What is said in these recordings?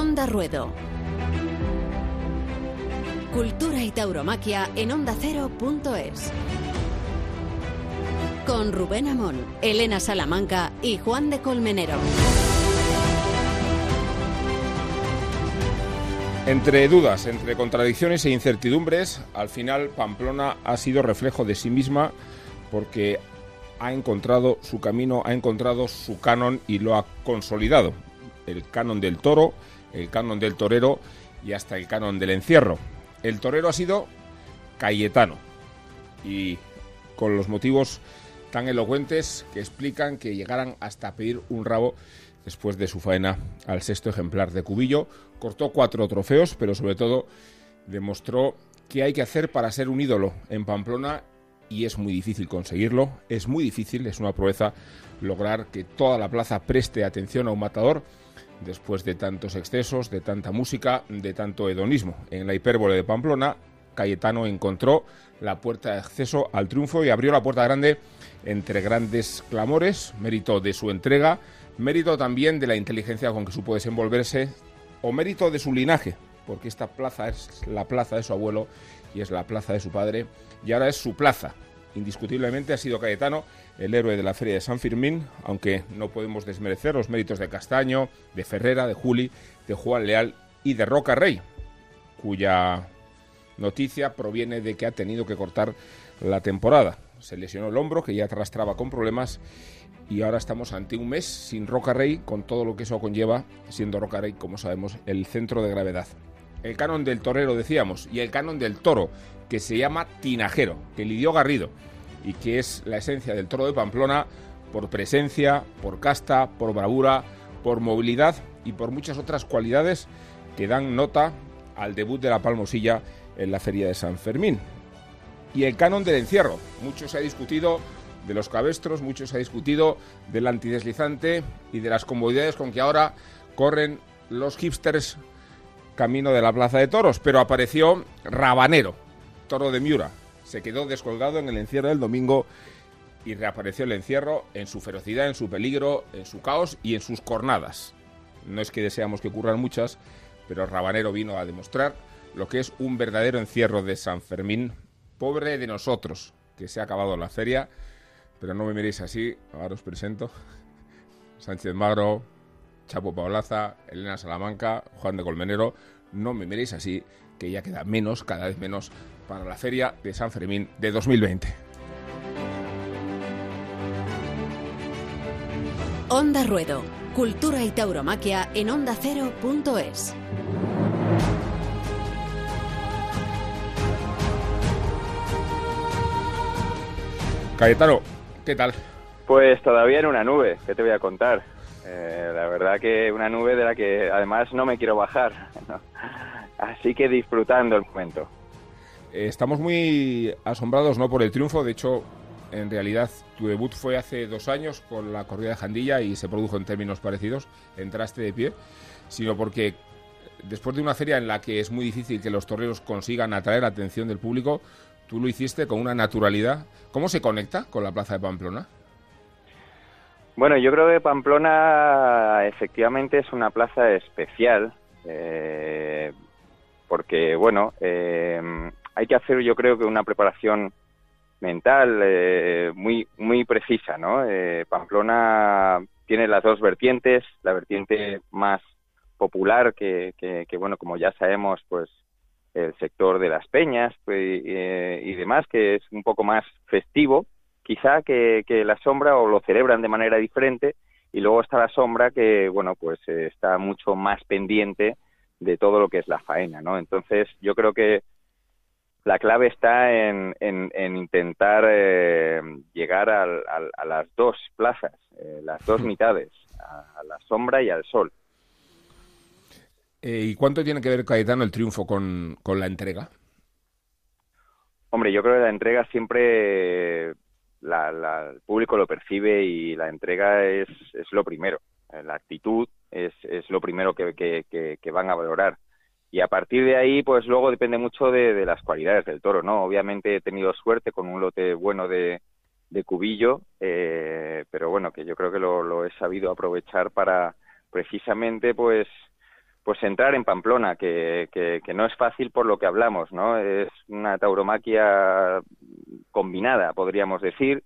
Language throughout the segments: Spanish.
Onda Ruedo. Cultura y tauromaquia en ondacero.es. Con Rubén Amón, Elena Salamanca y Juan de Colmenero. Entre dudas, entre contradicciones e incertidumbres, al final Pamplona ha sido reflejo de sí misma porque ha encontrado su camino, ha encontrado su canon y lo ha consolidado. El canon del toro, el canon del torero y hasta el canon del encierro. El torero ha sido Cayetano y con los motivos tan elocuentes que explican que llegaran hasta pedir un rabo después de su faena al sexto ejemplar de Cubillo. Cortó cuatro trofeos, pero sobre todo demostró qué hay que hacer para ser un ídolo en Pamplona y es muy difícil conseguirlo. Es muy difícil, es una proeza lograr que toda la plaza preste atención a un matador después de tantos excesos, de tanta música, de tanto hedonismo. En la hipérbole de Pamplona, Cayetano encontró la puerta de acceso al triunfo y abrió la puerta grande entre grandes clamores, mérito de su entrega, mérito también de la inteligencia con que supo desenvolverse, o mérito de su linaje, porque esta plaza es la plaza de su abuelo y es la plaza de su padre, y ahora es su plaza. Indiscutiblemente ha sido Cayetano el héroe de la Feria de San Fermín, aunque no podemos desmerecer los méritos de Castaño, de Ferrera, de Juli, de Juan Leal y de Roca Rey, cuya noticia proviene de que ha tenido que cortar la temporada. Se lesionó el hombro, que ya arrastraba con problemas, y ahora estamos ante un mes sin Roca Rey, con todo lo que eso conlleva, siendo Roca Rey, como sabemos, el centro de gravedad. El canon del torero, decíamos, y el canon del toro, que se llama tinajero, que lidió Garrido y que es la esencia del toro de Pamplona por presencia, por casta, por bravura, por movilidad y por muchas otras cualidades que dan nota al debut de la Palmosilla en la Feria de San Fermín. Y el canon del encierro. Mucho se ha discutido de los cabestros, mucho se ha discutido del antideslizante y de las comodidades con que ahora corren los hipsters camino de la Plaza de Toros, pero apareció Rabanero, toro de Miura, se quedó descolgado en el encierro del domingo y reapareció el encierro en su ferocidad, en su peligro, en su caos y en sus cornadas. No es que deseamos que ocurran muchas, pero Rabanero vino a demostrar lo que es un verdadero encierro de San Fermín. Pobre de nosotros, que se ha acabado la feria, pero no me miréis así, ahora os presento. Sánchez Magro, Chapo Paulaza, Elena Salamanca, Juan de Colmenero, no me miréis así, que ya queda menos, cada vez menos, para la Feria de San Fermín de 2020. Onda Ruedo, Cultura y Tauromaquia en ondacero.es. Cayetano, ¿qué tal? Pues todavía en una nube, ¿qué te voy a contar? Eh, la verdad que una nube de la que además no me quiero bajar. Así que disfrutando el momento. Eh, estamos muy asombrados no por el triunfo, de hecho, en realidad tu debut fue hace dos años con la corrida de Jandilla y se produjo en términos parecidos, entraste de pie, sino porque después de una feria en la que es muy difícil que los toreros consigan atraer la atención del público, tú lo hiciste con una naturalidad. ¿Cómo se conecta con la Plaza de Pamplona? Bueno, yo creo que Pamplona efectivamente es una plaza especial, eh, porque, bueno, eh, hay que hacer yo creo que una preparación mental eh, muy muy precisa, ¿no? Eh, Pamplona tiene las dos vertientes, la vertiente más popular que, que, bueno, como ya sabemos, pues el sector de las peñas pues, eh, y demás, que es un poco más festivo, quizá que, que la sombra o lo celebran de manera diferente, y luego está la sombra que, bueno, pues está mucho más pendiente de todo lo que es la faena, ¿no? Entonces, yo creo que la clave está en, en, intentar eh, llegar al, a las dos plazas, eh, las dos mitades, a, la sombra y al sol. Eh, ¿Y cuánto tiene que ver, Cayetano, el triunfo con, con, la entrega? Hombre, yo creo que la entrega siempre la, el público lo percibe y la entrega es, es lo primero. La actitud es, es lo primero que, que, que van a valorar y a partir de ahí, pues luego depende mucho de, las cualidades del toro, ¿no? Obviamente he tenido suerte con un lote bueno de, de cubillo, eh, pero bueno, que yo creo que lo, he sabido aprovechar para precisamente, pues, pues entrar en Pamplona, que, que, no es fácil por lo que hablamos, ¿no? Es una tauromaquia combinada, podríamos decir,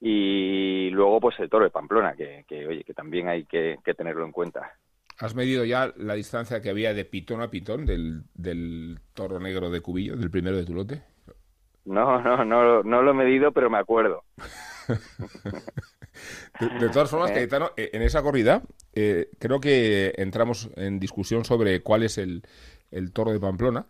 y luego pues el toro de Pamplona, que oye, que también hay que, tenerlo en cuenta. ¿Has medido ya la distancia que había de pitón a pitón del, del toro negro de Cubillo, del primero de tu lote? No, no, no, no lo he medido, pero me acuerdo. de, todas formas, eh. Cayetano, eh, en esa corrida eh, creo que entramos en discusión sobre cuál es el, el toro de Pamplona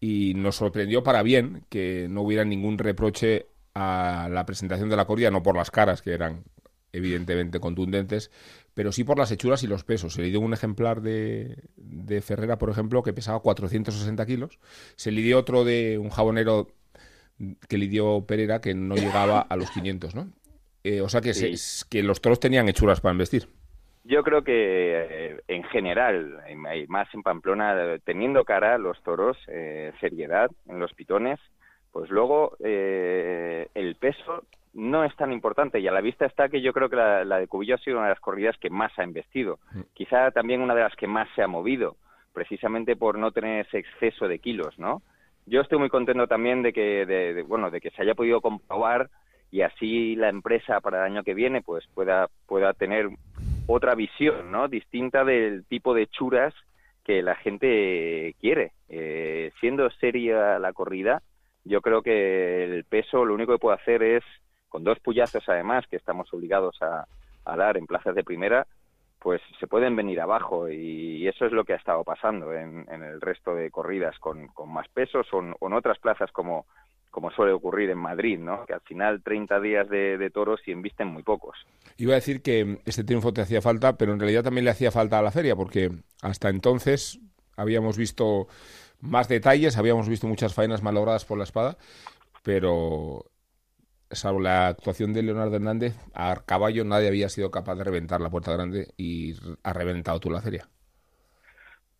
y nos sorprendió para bien que no hubiera ningún reproche a la presentación de la corrida, no por las caras, que eran evidentemente contundentes, pero sí por las hechuras y los pesos. Se le dio un ejemplar de, de Ferrera, por ejemplo, que pesaba 460 kilos. Se le dio otro de un jabonero que le dio Pereira que no llegaba a los 500, ¿no? Eh, o sea que, que los toros tenían hechuras para investir. Yo creo que eh, en general, más en Pamplona, teniendo cara los toros, eh, seriedad en los pitones, pues luego el peso no es tan importante y a la vista está que yo creo que la, la, de Cubillo ha sido una de las corridas que más ha investido, quizá también una de las que más se ha movido, precisamente por no tener ese exceso de kilos, ¿no? yo estoy muy contento también de que, de, bueno, de que se haya podido comprobar y así la empresa para el año que viene pues pueda, pueda tener otra visión, ¿no? Distinta del tipo de churas que la gente quiere. Eh, siendo seria la corrida, yo creo que el peso lo único que puede hacer es, con dos puyazos además, que estamos obligados a, a dar en plazas de primera, pues se pueden venir abajo y eso es lo que ha estado pasando en, el resto de corridas con, más pesos o en, otras plazas como, suele ocurrir en Madrid, ¿no? que al final 30 días de, toros y embisten muy pocos. Iba a decir que este triunfo te hacía falta, pero en realidad también le hacía falta a la feria, porque hasta entonces habíamos visto más detalles, habíamos visto muchas faenas malogradas por la espada, pero salvo la actuación de Leonardo Hernández, a caballo nadie había sido capaz de reventar la puerta grande y ha reventado tú la feria.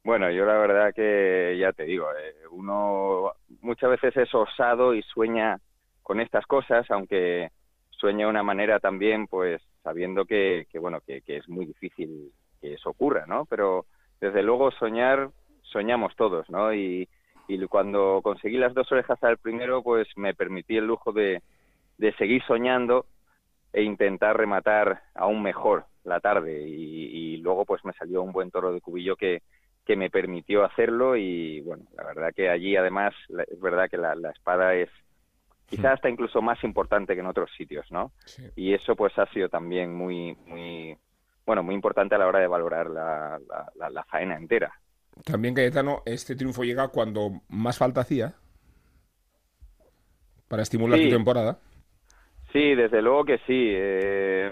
Bueno, yo la verdad que ya te digo, eh, uno muchas veces es osado y sueña con estas cosas, aunque sueña de una manera también, pues sabiendo que, bueno, que, es muy difícil que eso ocurra, ¿no? Pero desde luego soñar, soñamos todos, ¿no? Y, y cuando conseguí las dos orejas al primero, pues me permití el lujo de, de seguir soñando e intentar rematar aún mejor la tarde y, luego pues me salió un buen toro de cubillo que, que me permitió hacerlo y bueno, la verdad que allí además es verdad que la, espada es quizás hmm. hasta incluso más importante que en otros sitios, ¿no? Y eso pues ha sido también muy, muy, bueno, muy importante a la hora de valorar la, la, faena entera. También Cayetano, este triunfo llega cuando más falta hacía para estimular tu temporada. Sí, desde luego que sí. Eh,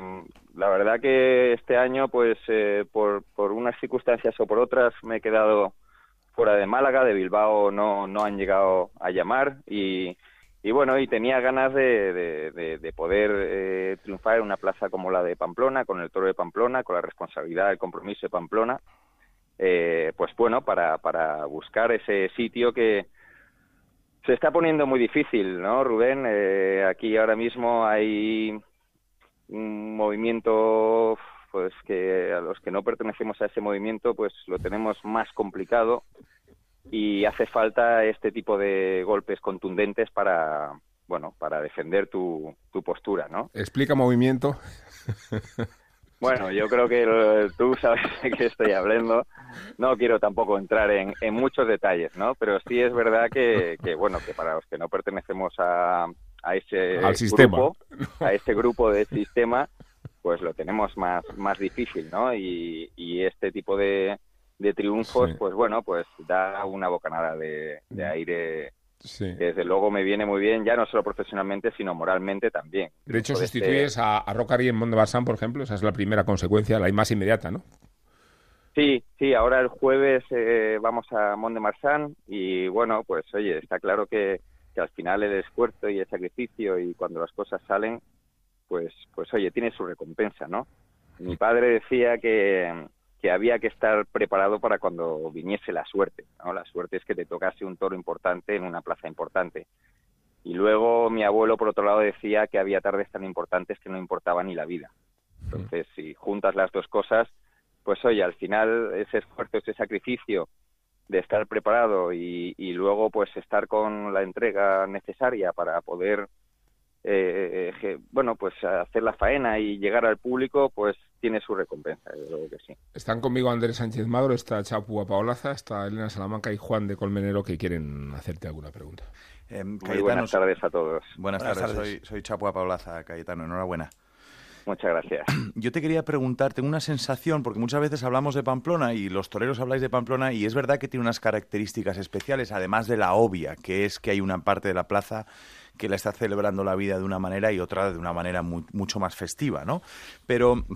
la verdad que este año, pues eh, por, por unas circunstancias o por otras, me he quedado fuera de Málaga, de Bilbao no, no han llegado a llamar y, y bueno, y tenía ganas de, de, poder eh, triunfar en una plaza como la de Pamplona, con el toro de Pamplona, con la responsabilidad, el compromiso de Pamplona, pues bueno, para, para buscar ese sitio que, se está poniendo muy difícil, ¿no, Rubén? Eh, aquí ahora mismo hay un movimiento, pues que a los que no pertenecemos a ese movimiento, pues lo tenemos más complicado y hace falta este tipo de golpes contundentes para, bueno, para defender tu, tu postura, ¿no? Explica movimiento. Bueno, yo creo que tú sabes de qué estoy hablando. No quiero tampoco entrar en, muchos detalles, ¿no? Pero sí es verdad que, bueno, que para los que no pertenecemos a, a ese grupo, a ese grupo de sistema, pues lo tenemos más, más difícil, ¿no? Y, este tipo de, de triunfos, pues bueno, pues da una bocanada de, de desde luego me viene muy bien, ya no solo profesionalmente, sino moralmente también. De hecho, sustituyes a, a Rocari en Mont de por ejemplo, esa es la primera consecuencia, la más inmediata, ¿no? Sí, sí, ahora el jueves eh, vamos a Mont de Marsan y bueno, pues oye, está claro que, que, al final el esfuerzo y el sacrificio y cuando las cosas salen, pues, pues oye, tiene su recompensa, ¿no? Mi padre decía que, que había que estar preparado para cuando viniese la suerte. ¿no? La suerte es que te tocase un toro importante en una plaza importante. Y luego mi abuelo, por otro lado, decía que había tardes tan importantes que no importaba ni la vida. Entonces, si juntas las dos cosas, pues oye, al final ese esfuerzo, ese sacrificio de estar preparado y, y luego pues estar con la entrega necesaria para poder eh, eh bueno, pues hacer la faena y llegar al público, pues tiene su recompensa, creo que sí. Están conmigo Andrés Sánchez Magro, está Chapu Paolaza, está Elena Salamanca y Juan de Colmenero que quieren hacerte alguna pregunta. Eh, Muy buenas tardes a todos. Buenas, tardes, soy, soy Chapu Paolaza, Cayetano, enhorabuena. Muchas gracias. Yo te quería preguntar, tengo una sensación, porque muchas veces hablamos de Pamplona y los toreros habláis de Pamplona y es verdad que tiene unas características especiales, además de la obvia, que es que hay una parte de la plaza que la está celebrando la vida de una manera y otra de una manera mucho más festiva, ¿no? Pero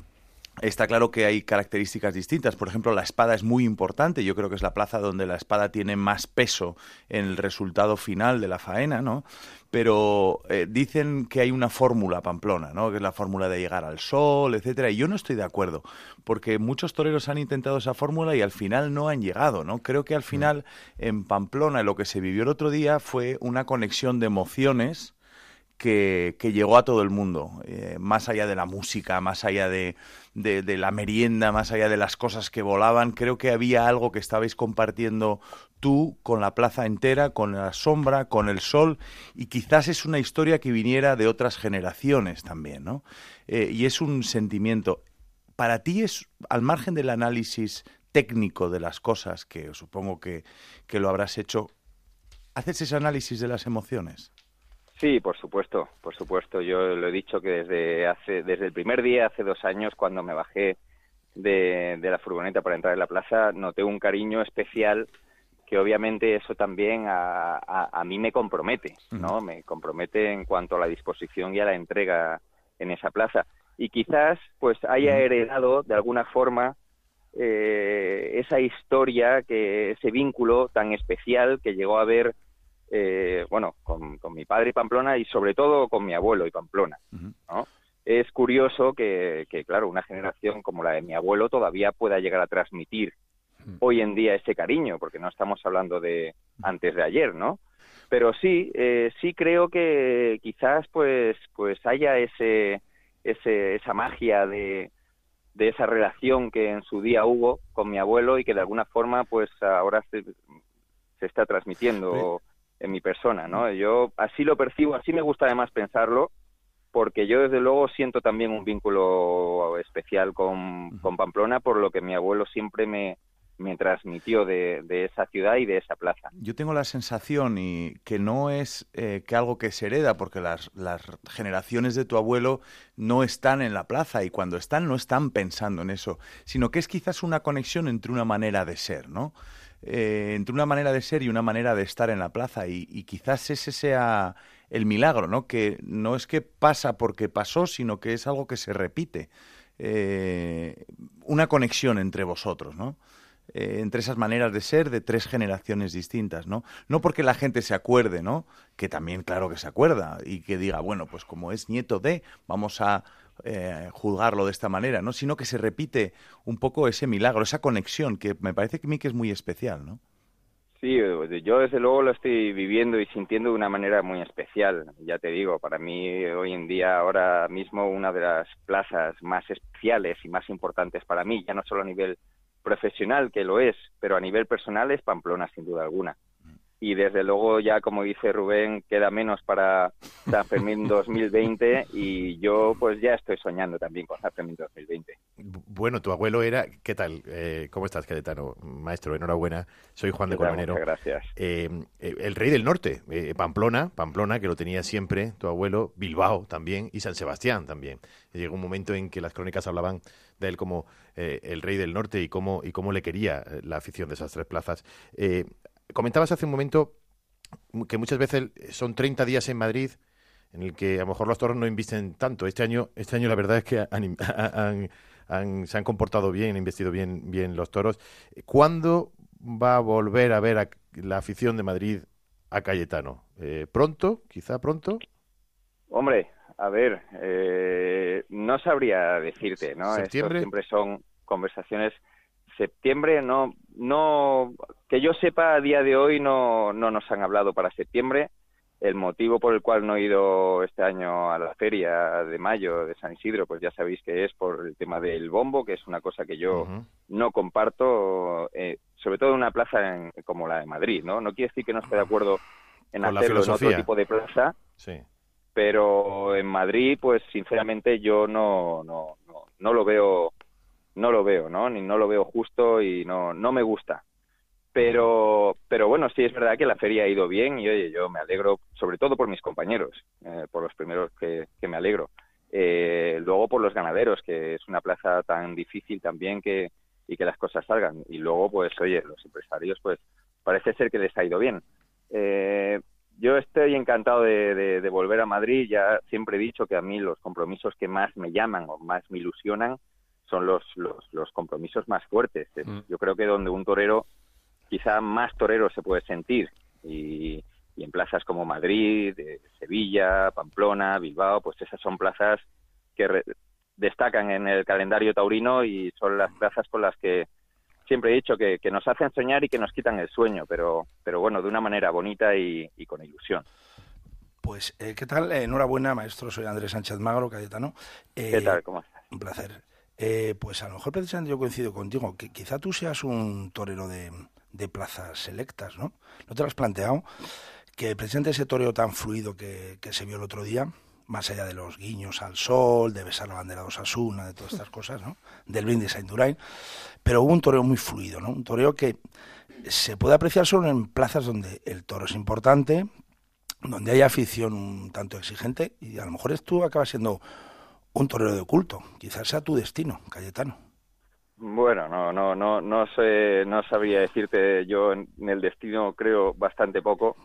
Está claro que hay características distintas. Por ejemplo, la espada es muy importante. Yo creo que es la plaza donde la espada tiene más peso en el resultado final de la faena, ¿no? Pero eh, dicen que hay una fórmula pamplona, ¿no? Que es la fórmula de llegar al sol, etcétera. Y yo no estoy de acuerdo, porque muchos toreros han intentado esa fórmula y al final no han llegado, ¿no? Creo que al final en Pamplona lo que se vivió el otro día fue una conexión de emociones que, llegó a todo el mundo, eh, más allá de la música, más allá de, la merienda, más allá de las cosas que volaban, creo que había algo que estabais compartiendo tú con la plaza entera, con la sombra, con el sol, y quizás es una historia que viniera de otras generaciones también, ¿no? Eh, y es un sentimiento. Para ti es, al margen del análisis técnico de las cosas, que supongo que, que lo habrás hecho, ¿haces ese análisis de las emociones? Sí, por supuesto, por supuesto. Yo lo he dicho que desde hace, desde el primer día, hace dos años, cuando me bajé de, la furgoneta para entrar en la plaza, noté un cariño especial que obviamente eso también a, a, mí me compromete, ¿no? Me compromete en cuanto a la disposición y a la entrega en esa plaza. Y quizás pues haya heredado de alguna forma eh, esa historia, que ese vínculo tan especial que llegó a haber eh, bueno, con, mi padre y Pamplona y sobre todo con mi abuelo y Pamplona, Es curioso que, claro, una generación como la de mi abuelo todavía pueda llegar a transmitir hoy en día ese cariño, porque no estamos hablando de antes de ayer, ¿no? Pero sí, eh, sí creo que quizás pues, pues haya ese, ese, esa magia de, de esa relación que en su día hubo con mi abuelo y que de alguna forma pues ahora se, se está transmitiendo en mi persona, ¿no? Yo así lo percibo, así me gusta además pensarlo, porque yo desde luego siento también un vínculo especial con, Pamplona, por lo que mi abuelo siempre me, me transmitió de, esa ciudad y de esa plaza. Yo tengo la sensación y que no es eh, que algo que se hereda, porque las, las, generaciones de tu abuelo no están en la plaza y cuando están no están pensando en eso, sino que es quizás una conexión entre una manera de ser, ¿no? Eh, entre una manera de ser y una manera de estar en la plaza. Y, quizás ese sea el milagro, ¿no? Que no es que pasa porque pasó, sino que es algo que se repite. Eh, una conexión entre vosotros, ¿no? Eh, entre esas maneras de ser de tres generaciones distintas, ¿no? No porque la gente se acuerde, ¿no? Que también, claro que se acuerda y que diga, bueno, pues como es nieto de, vamos a eh, juzgarlo de esta manera, ¿no? Sino que se repite un poco ese milagro, esa conexión que me parece que a mí que es muy especial, ¿no? Sí, yo desde luego lo estoy viviendo y sintiendo de una manera muy especial. Ya te digo, para mí hoy en día, ahora mismo, una de las plazas más especiales y más importantes para mí, ya no solo a nivel profesional, que lo es, pero a nivel personal es Pamplona, sin duda alguna y desde luego ya como dice Rubén queda menos para San Fermín 2020 y yo pues ya estoy soñando también con San Fermín 2020. Bueno, tu abuelo era, ¿qué tal? Eh, ¿Cómo estás, Cayetano? Maestro, enhorabuena. Soy Juan de Colmenero. gracias. Eh, eh, el rey del norte, Pamplona, Pamplona, que lo tenía siempre tu abuelo, Bilbao también y San Sebastián también. Llegó un momento en que las crónicas hablaban de él como el rey del norte y cómo, y cómo le quería la afición de esas tres plazas comentabas hace un momento que muchas veces son 30 días en Madrid en el que a lo mejor los toros no invisten tanto. Este año, este año la verdad es que se han comportado bien, han investido bien, bien los toros. ¿Cuándo va a volver a ver a la afición de Madrid a Cayetano? Eh, ¿Pronto? ¿Quizá pronto? Hombre, a ver, eh, no sabría decirte, ¿no? ¿Septiembre? siempre son conversaciones septiembre no no que yo sepa a día de hoy no no nos han hablado para septiembre el motivo por el cual no he ido este año a la feria de mayo de San Isidro, pues ya sabéis que es por el tema del bombo, que es una cosa que yo no comparto, eh, sobre todo en una plaza como la de Madrid, ¿no? No quiere decir que no esté de acuerdo en hacerlo en otro tipo de plaza, sí. pero en Madrid, pues sinceramente yo no, no, no, no lo veo, no lo veo, ¿no? Ni no lo veo justo y no, no me gusta. Pero, pero bueno, sí es verdad que la feria ha ido bien y oye, yo me alegro, sobre todo por mis compañeros, eh, por los primeros que, me alegro. Eh, luego por los ganaderos, que es una plaza tan difícil también que y que las cosas salgan. Y luego, pues, oye, los empresarios, pues, parece ser que les ha ido bien. Eh, yo estoy encantado de, volver a Madrid. Ya siempre he dicho que a mí los compromisos que más me llaman o más me ilusionan son los, los, compromisos más fuertes. Mm. Yo creo que donde un torero quizá más torero se puede sentir y, en plazas como Madrid, Sevilla, Pamplona, Bilbao, pues esas son plazas que destacan en el calendario taurino y son las plazas con las que siempre he dicho que, nos hacen soñar y que nos quitan el sueño, pero, pero bueno, de una manera bonita y, con ilusión. Pues, eh, ¿qué tal? enhorabuena, maestro. Soy Andrés Sánchez Magro, Cayetano. ¿Qué tal? Eh, ¿Cómo estás? Un placer. Eh, pues a lo mejor precisamente yo coincido contigo, que quizá tú seas un torero de, de plazas selectas, ¿no? ¿No te lo has planteado? Que precisamente ese toreo tan fluido que, se vio el otro día, más allá de los guiños al sol, de besar la bandera de Osasuna, de todas estas cosas, ¿no? Del brindis a Indurain, pero hubo un toreo muy fluido, ¿no? Un toreo que se puede apreciar solo en plazas donde el toro es importante, donde hay afición un tanto exigente, y a lo mejor tú acabas siendo un torero de culto. Quizás sea tu destino, Cayetano. Bueno, no, no, no, no sé, no sabría decirte yo en, el destino creo bastante poco,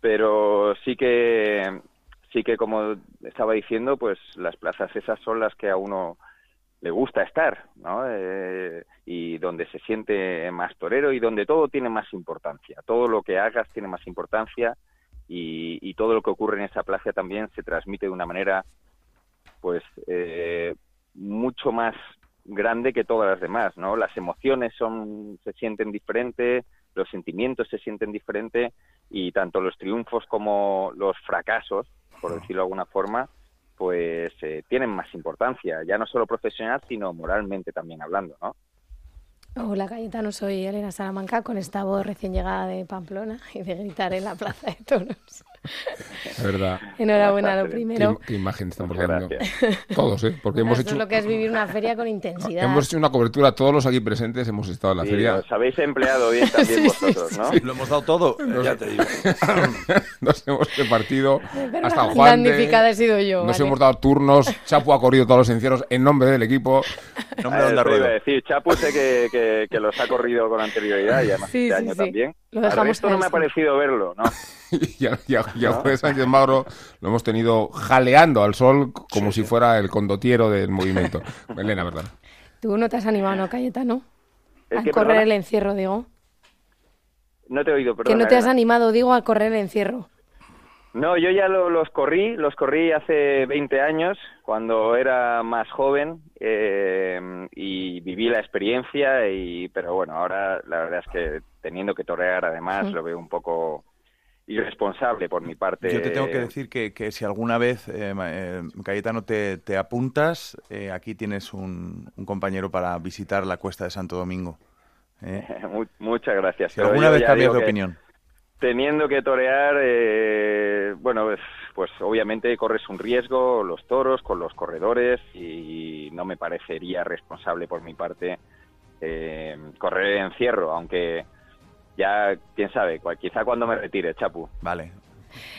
pero sí que, sí que como estaba diciendo, pues las plazas esas son las que a uno le gusta estar, ¿no? Eh, y donde se siente más torero y donde todo tiene más importancia. Todo lo que hagas tiene más importancia y, y todo lo que ocurre en esa plaza también se transmite de una manera, pues, eh, mucho más grande que todas las demás, ¿no? Las emociones son, se sienten diferentes, los sentimientos se sienten diferentes y tanto los triunfos como los fracasos, por decirlo de alguna forma, pues eh, tienen más importancia, ya no solo profesional, sino moralmente también hablando, ¿no? Hola Cayetano, soy Elena Salamanca con esta voz recién llegada de Pamplona y de gritar en la Plaza de Toros. Es verdad. Enhorabuena, lo primero. ¿Qué, imagen estamos viendo? Todos, ¿eh? Porque hemos hecho... lo que es vivir una feria con intensidad. Hemos hecho una cobertura, todos los aquí presentes hemos estado en la feria. Os habéis empleado bien también vosotros, ¿no? Lo hemos dado todo, ya te digo. nos hemos repartido hasta Juan de... he sido yo. Nos hemos dado turnos, Chapu ha corrido todos los encierros en nombre del equipo. En nombre de Onda Rueda. decir, Chapu sé que, que, los ha corrido con anterioridad y además este año también. Lo dejamos no me ha parecido verlo, ¿no? Y a, y Sánchez Mauro lo hemos tenido jaleando al sol como si fuera el condotiero del movimiento. Elena, ¿verdad? Tú no te has animado, ¿no, Cayetano? A correr el encierro, digo. No te he oído, perdón. Que no te has animado, digo, a correr el encierro. No, yo ya los corrí, los corrí hace 20 años, cuando era más joven, eh, y viví la experiencia, y pero bueno, ahora la verdad es que teniendo que torear además lo veo un poco irresponsable por mi parte. Yo te tengo que decir que, que si alguna vez, eh, eh Cayetano, te, te apuntas, eh, aquí tienes un, un, compañero para visitar la cuesta de Santo Domingo. ¿eh? muchas gracias. Si alguna vez cambias de opinión. Teniendo que torear, bueno, pues, pues, obviamente corres un riesgo, los toros, con los corredores, y no me parecería responsable por mi parte correr en encierro, aunque ya, quién sabe, quizá cuando me retire, Chapu. Vale,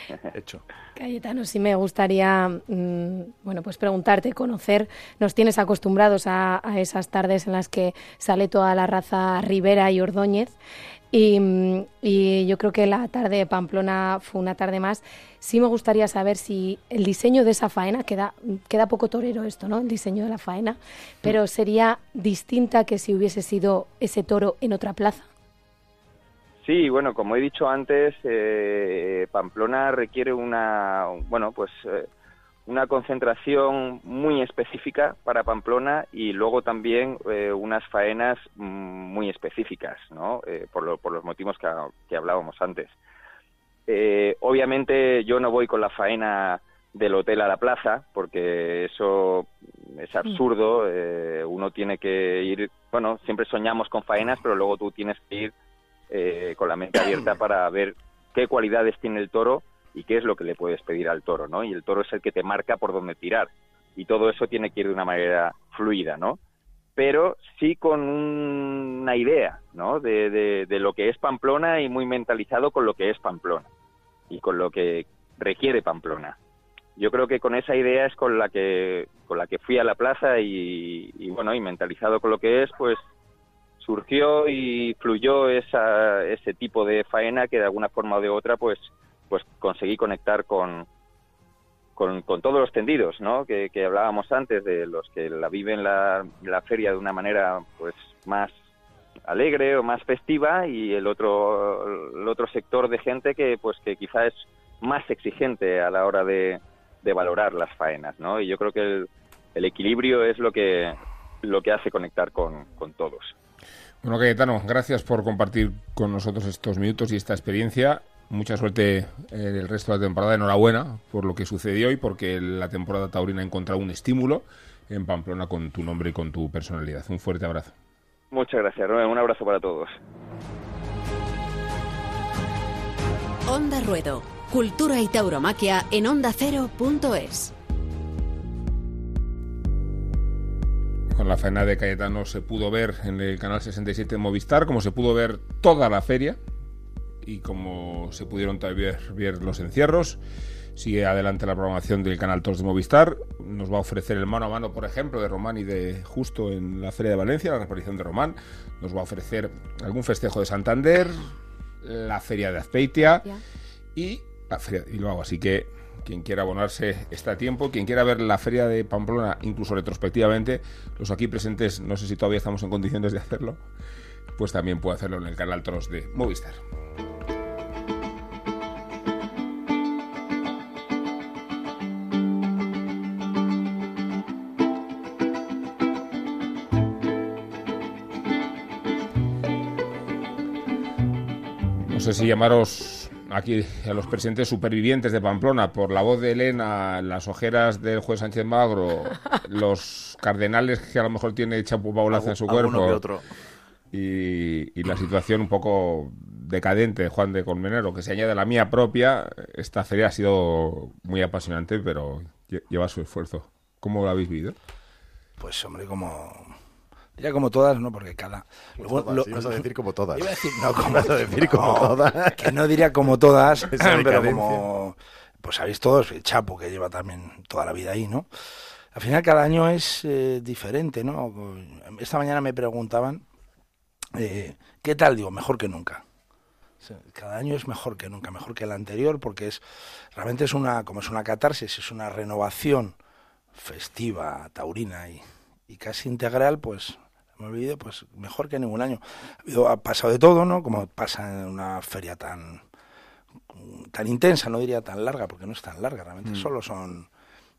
hecho. Cayetano, sí me gustaría, mm, bueno, pues preguntarte, conocer, nos tienes acostumbrados a, esas tardes en las que sale toda la raza Rivera y Ordóñez, mm, y, yo creo que la tarde de Pamplona fue una tarde más. Sí me gustaría saber si el diseño de esa faena, queda, queda poco torero esto, ¿no? El diseño de la faena, pero sería distinta que si hubiese sido ese toro en otra plaza. Sí, bueno, como he dicho antes, eh, Pamplona requiere una, bueno, pues eh, una concentración muy específica para Pamplona y luego también eh, unas faenas muy específicas, ¿no? por, por, los motivos que, hablábamos antes. Eh, obviamente yo no voy con la faena del hotel a la plaza, porque eso es Mm. absurdo. eh, uno tiene que ir, bueno, siempre soñamos con faenas, pero luego tú tienes que ir eh, con la mente abierta para ver qué cualidades tiene el toro y qué es lo que le puedes pedir al toro, ¿no? Y el toro es el que te marca por dónde tirar. Y todo eso tiene que ir de una manera fluida, ¿no? Pero sí con un- una idea, ¿no? De, de- de lo que es Pamplona y muy mentalizado con lo que es Pamplona y con lo que requiere Pamplona. Yo creo que con esa idea es con la que con la que fui a la plaza y, y, bueno y mentalizado con lo que es, pues surgió y fluyó esa, ese tipo de faena que de alguna forma o de otra pues pues conseguí conectar con, con, con todos los tendidos ¿no? que, que hablábamos antes de los que la viven la, la feria de una manera pues más alegre o más festiva y el otro el otro sector de gente que pues que quizá es más exigente a la hora de, de valorar las faenas ¿no? y yo creo que el, el equilibrio es lo que lo que hace conectar con, con todos Bueno, Cayetano, gracias por compartir con nosotros estos minutos y esta experiencia. Mucha suerte en el resto de la temporada. Enhorabuena por lo que sucedió y porque la temporada taurina ha encontrado un estímulo en Pamplona con tu nombre y con tu personalidad. Un fuerte abrazo. Muchas gracias, Rubén. Un abrazo para todos. Onda Ruedo. Cultura y tauromaquia en ondacero.es. Con la faena de Cayetano se pudo ver en el canal 67 de Movistar, como se pudo ver toda la feria y como se pudieron también ver, los encierros. Sigue adelante la programación del canal 2 de Movistar. Nos va a ofrecer el mano a mano, por ejemplo, de Román y de Justo en la Feria de Valencia, la reaparición de Román. Nos va a ofrecer algún festejo de Santander, la Feria de Azpeitia y la Feria de Bilbao. Así que quien quiera abonarse está a tiempo. Quien quiera ver la Feria de Pamplona, incluso retrospectivamente, los aquí presentes, no sé si todavía estamos en condiciones de hacerlo, pues también puede hacerlo en el canal 3 de Movistar. No sé si llamaros aquí a los presentes supervivientes de Pamplona por la voz de Elena, las ojeras del juez Sánchez Magro, los cardenales que a lo mejor tiene Chapo Paulaza en su cuerpo que otro. y, y la situación un poco decadente de Juan de Colmenero, que se añade a la mía propia, esta feria ha sido muy apasionante, pero lle- lleva su esfuerzo. ¿Cómo lo habéis vivido? Pues hombre, como... Diría como todas, ¿no? Porque cada... lo Todas, lo- ibas a decir como todas. Iba a decir, no, como, Ibas a decir como no, todas. Que no diría como todas, pero como... Pues sabéis todos, el Chapo, que lleva también toda la vida ahí, ¿no? Al final cada año es eh, diferente, ¿no? Esta mañana me preguntaban, eh, ¿qué tal? Digo, mejor que nunca. Cada año es mejor que nunca, mejor que el anterior, porque es realmente es una, como es una catarsis, es una renovación festiva, taurina y, y casi integral, pues hemos vivido pues mejor que ningún año. Ha, habido- ha pasado de todo, ¿no? Como pasa en una feria tan tan intensa, no diría tan larga, porque no es tan larga, realmente solo son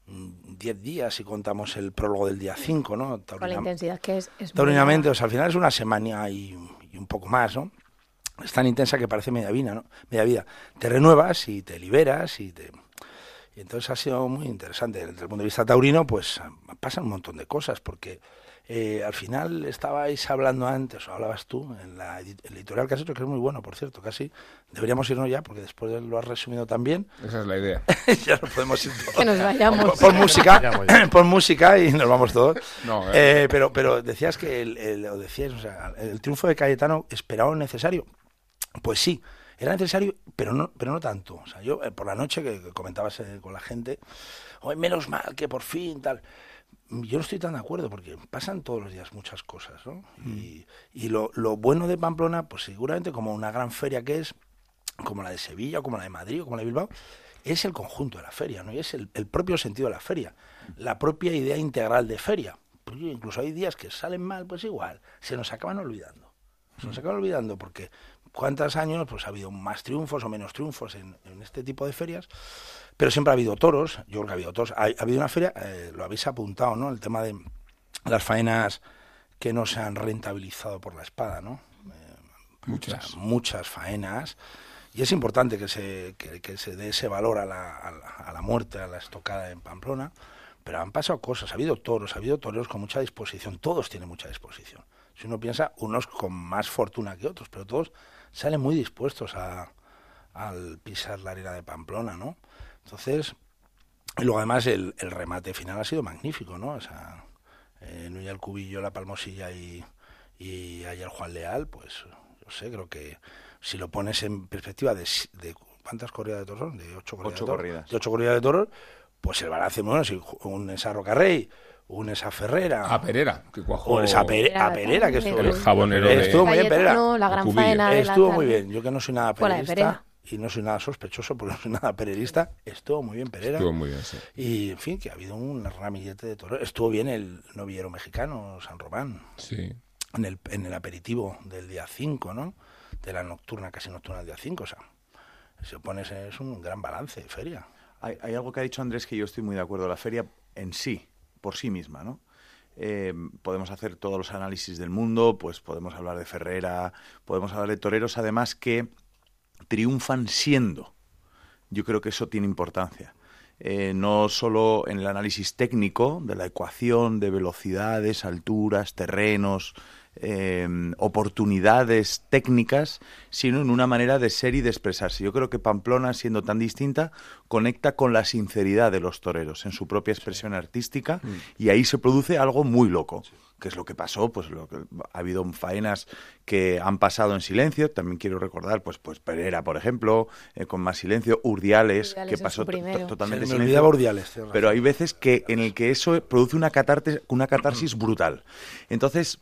mm, 10 días si contamos el prólogo del día 5, ¿no? Con la intensidad que es. es Taurinamente, o sea, al final es una semana y, y un poco más, ¿no? Es tan intensa que parece media vida, ¿no? Media vida. Te renuevas y te liberas y te... Y entonces ha sido muy interesante. Desde el punto de vista taurino, pues pasan un montón de cosas, porque eh, al final estabais hablando antes, o hablabas tú, en la editorial que has hecho, que es muy bueno, por cierto, casi. Deberíamos irnos ya, porque después de- lo has resumido también. Esa es la idea. ya nos podemos ir todos. Que nos vayamos. Pon música, pon música y nos vamos todos. No, Eh, pero, pero decías que el, el- o decías, o sea, el triunfo de Cayetano esperado necesario. Pues sí, era necesario, pero no, pero no tanto. O sea, yo eh, por la noche que, que comentabas eh, con la gente, hoy menos mal que por fin tal. Yo no estoy tan de acuerdo porque pasan todos los días muchas cosas, ¿no? Y, y lo, lo bueno de Pamplona, pues seguramente como una gran feria que es, como la de Sevilla, o como la de Madrid, o como la de Bilbao, es el conjunto de la feria, ¿no? Y es el, el propio sentido de la feria, la propia idea integral de feria. Porque incluso hay días que salen mal, pues igual, se nos acaban olvidando. Se nos acaban olvidando porque cuántos años pues ha habido más triunfos o menos triunfos en, en este tipo de ferias, pero siempre ha habido toros, yo creo que ha habido toros. Ha, ha habido una feria, eh, lo habéis apuntado, ¿no? El tema de las faenas que no se han rentabilizado por la espada, ¿no? Muchas. O sea, muchas faenas y es importante que se, que, se dé ese valor a la, a, la, muerte, a la estocada en Pamplona, pero han pasado cosas, ha habido toros, ha habido toreros con mucha disposición, todos tienen mucha disposición. Si uno piensa, unos con más fortuna que otros, pero todos salen muy dispuestos a, al pisar la arena de Pamplona, ¿no? Entonces, y luego además el, el remate final ha sido magnífico, ¿no? O sea, eh, el Cubillo, la Palmosilla y, y ayer Juan Leal, pues, yo sé, creo que si lo pones en perspectiva de, de ¿cuántas corridas de toros De ocho corridas. de, toros, De ocho corridas de toros, pues el balance, bueno, si un esa Rocarrey, un esa Ferrera. A Perera, que cuajó. esa a Perera, que estuvo, el jabonero estuvo muy bien Perera. la gran faena estuvo muy bien. Yo que no soy nada pererista y no soy nada sospechoso porque no soy nada pererista, estuvo muy bien Perera. Estuvo muy bien, sí. Y, en fin, que ha habido un ramillete de toros. Estuvo bien el novillero mexicano, San Román. Sí. En el, en el aperitivo del día 5, ¿no? De la nocturna, casi nocturna del día 5, o sea. Si pones, es un gran balance, feria. Hay, hay algo que ha dicho Andrés que yo estoy muy de acuerdo. La feria en sí, por sí misma, ¿no? Eh, podemos hacer todos los análisis del mundo, pues podemos hablar de Ferrera, podemos hablar de toreros, además que triunfan siendo. Yo creo que eso tiene importancia. Eh, no solo en el análisis técnico de la ecuación de velocidades, alturas, terrenos, eh, oportunidades técnicas, sino en una manera de ser y de expresarse. Yo creo que Pamplona, siendo tan distinta, conecta con la sinceridad de los toreros en su propia expresión artística y ahí se produce algo muy loco. Que es lo que pasó? Pues lo que, ha habido faenas que han pasado en silencio. También quiero recordar, pues, pues Pereira, por ejemplo, eh, con más silencio. Urdiales, que pasó totalmente en silencio. Urdiales, pero hay veces que en el que eso produce una catarsis, una catarsis brutal. Entonces,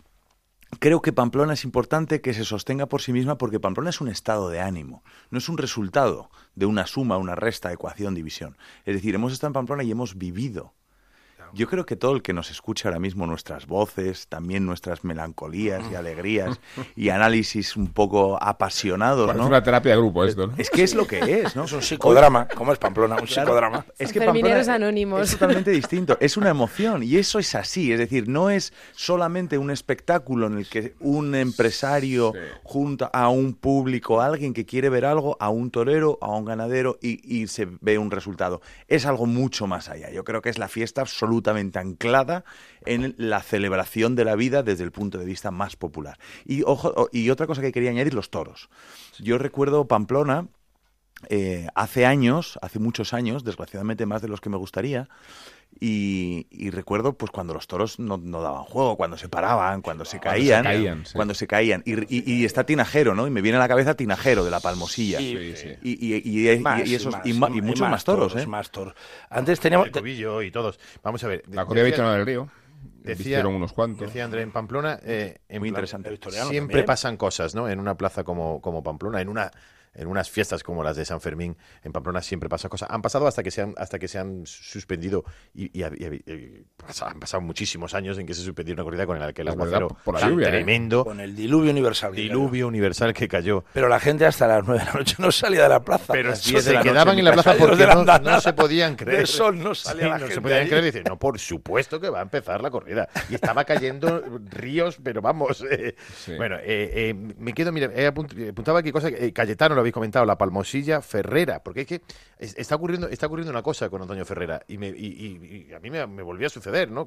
Creo que Pamplona es importante que se sostenga por sí misma porque Pamplona es un estado de ánimo, no es un resultado de una suma, una resta, ecuación, división. Es decir, hemos estado en Pamplona y hemos vivido yo creo que todo el que nos escucha ahora mismo, nuestras voces, también nuestras melancolías y alegrías y análisis un poco apasionados, ¿no? Es una terapia de grupo esto, ¿no? Es que es lo que es, ¿no? Es un psicodrama. ¿Cómo es Pamplona? Un psicodrama. Es que Pamplona anónimos. es totalmente distinto. Es una emoción y eso es así. Es decir, no es solamente un espectáculo en el que un empresario junta a un público, a alguien que quiere ver algo, a un torero, a un ganadero y, y se ve un resultado. Es algo mucho más allá. Yo creo que es la fiesta absoluta absolutamente anclada en la celebración de la vida desde el punto de vista más popular. Y, ojo, y otra cosa que quería añadir, los toros. Yo recuerdo Pamplona, eh, hace años, hace muchos años, desgraciadamente más de los que me gustaría, y, recuerdo pues cuando los toros no, daban juego, cuando se paraban, cuando se caían, cuando se caían. Y, está Tinajero, ¿no? Y me viene a la cabeza Tinajero de la Palmosilla. Sí, sí, y, esos, y, muchos más, toros, ¿eh? Más toros. Antes teníamos... El y todos. Vamos a ver. La Correa del Río. Decía, unos cuantos. Decía André, en Pamplona, eh, muy interesante. Siempre pasan cosas, ¿no? En una plaza como, como Pamplona, en una en unas fiestas como las de San Fermín en Pamplona siempre pasa cosas. Han pasado hasta que se han, hasta que se han suspendido y, han pasado muchísimos años en que se suspendió una corrida con el que el aguacero por la lluvia, ¿eh? tremendo. Con el diluvio universal. Diluvio universal que cayó. Pero la gente hasta las nueve de la noche no salía de la plaza. Pero se quedaban en la plaza porque no, se podían creer. El sol no salía no se podían creer. Dicen, no, por supuesto que va a empezar la corrida. Y estaba cayendo ríos, pero vamos. Eh, bueno, eh, me quedo, mira, he apuntaba aquí cosas. Cayetano lo habéis comentado, la Palmosilla Ferrera, porque es que está ocurriendo, está ocurriendo una cosa con Antonio Ferrera y, me, y, a mí me, volvió a suceder, ¿no?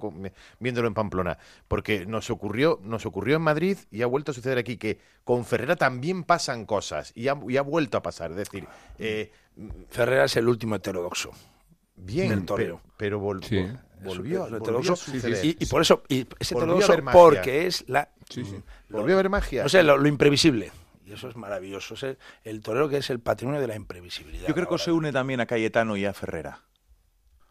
viéndolo en Pamplona, porque nos ocurrió, nos ocurrió en Madrid y ha vuelto a suceder aquí que con Ferrera también pasan cosas y ha, vuelto a pasar, es decir, eh, Ferrera es el último heterodoxo. Bien, pero, volvió, volvió, y, por eso, y es heterodoxo porque es la... Volvió a haber magia. No sé, lo imprevisible. Y eso es maravilloso. Es el, torero que es el patrimonio de la imprevisibilidad. Yo creo que se une también a Cayetano y a Ferrera.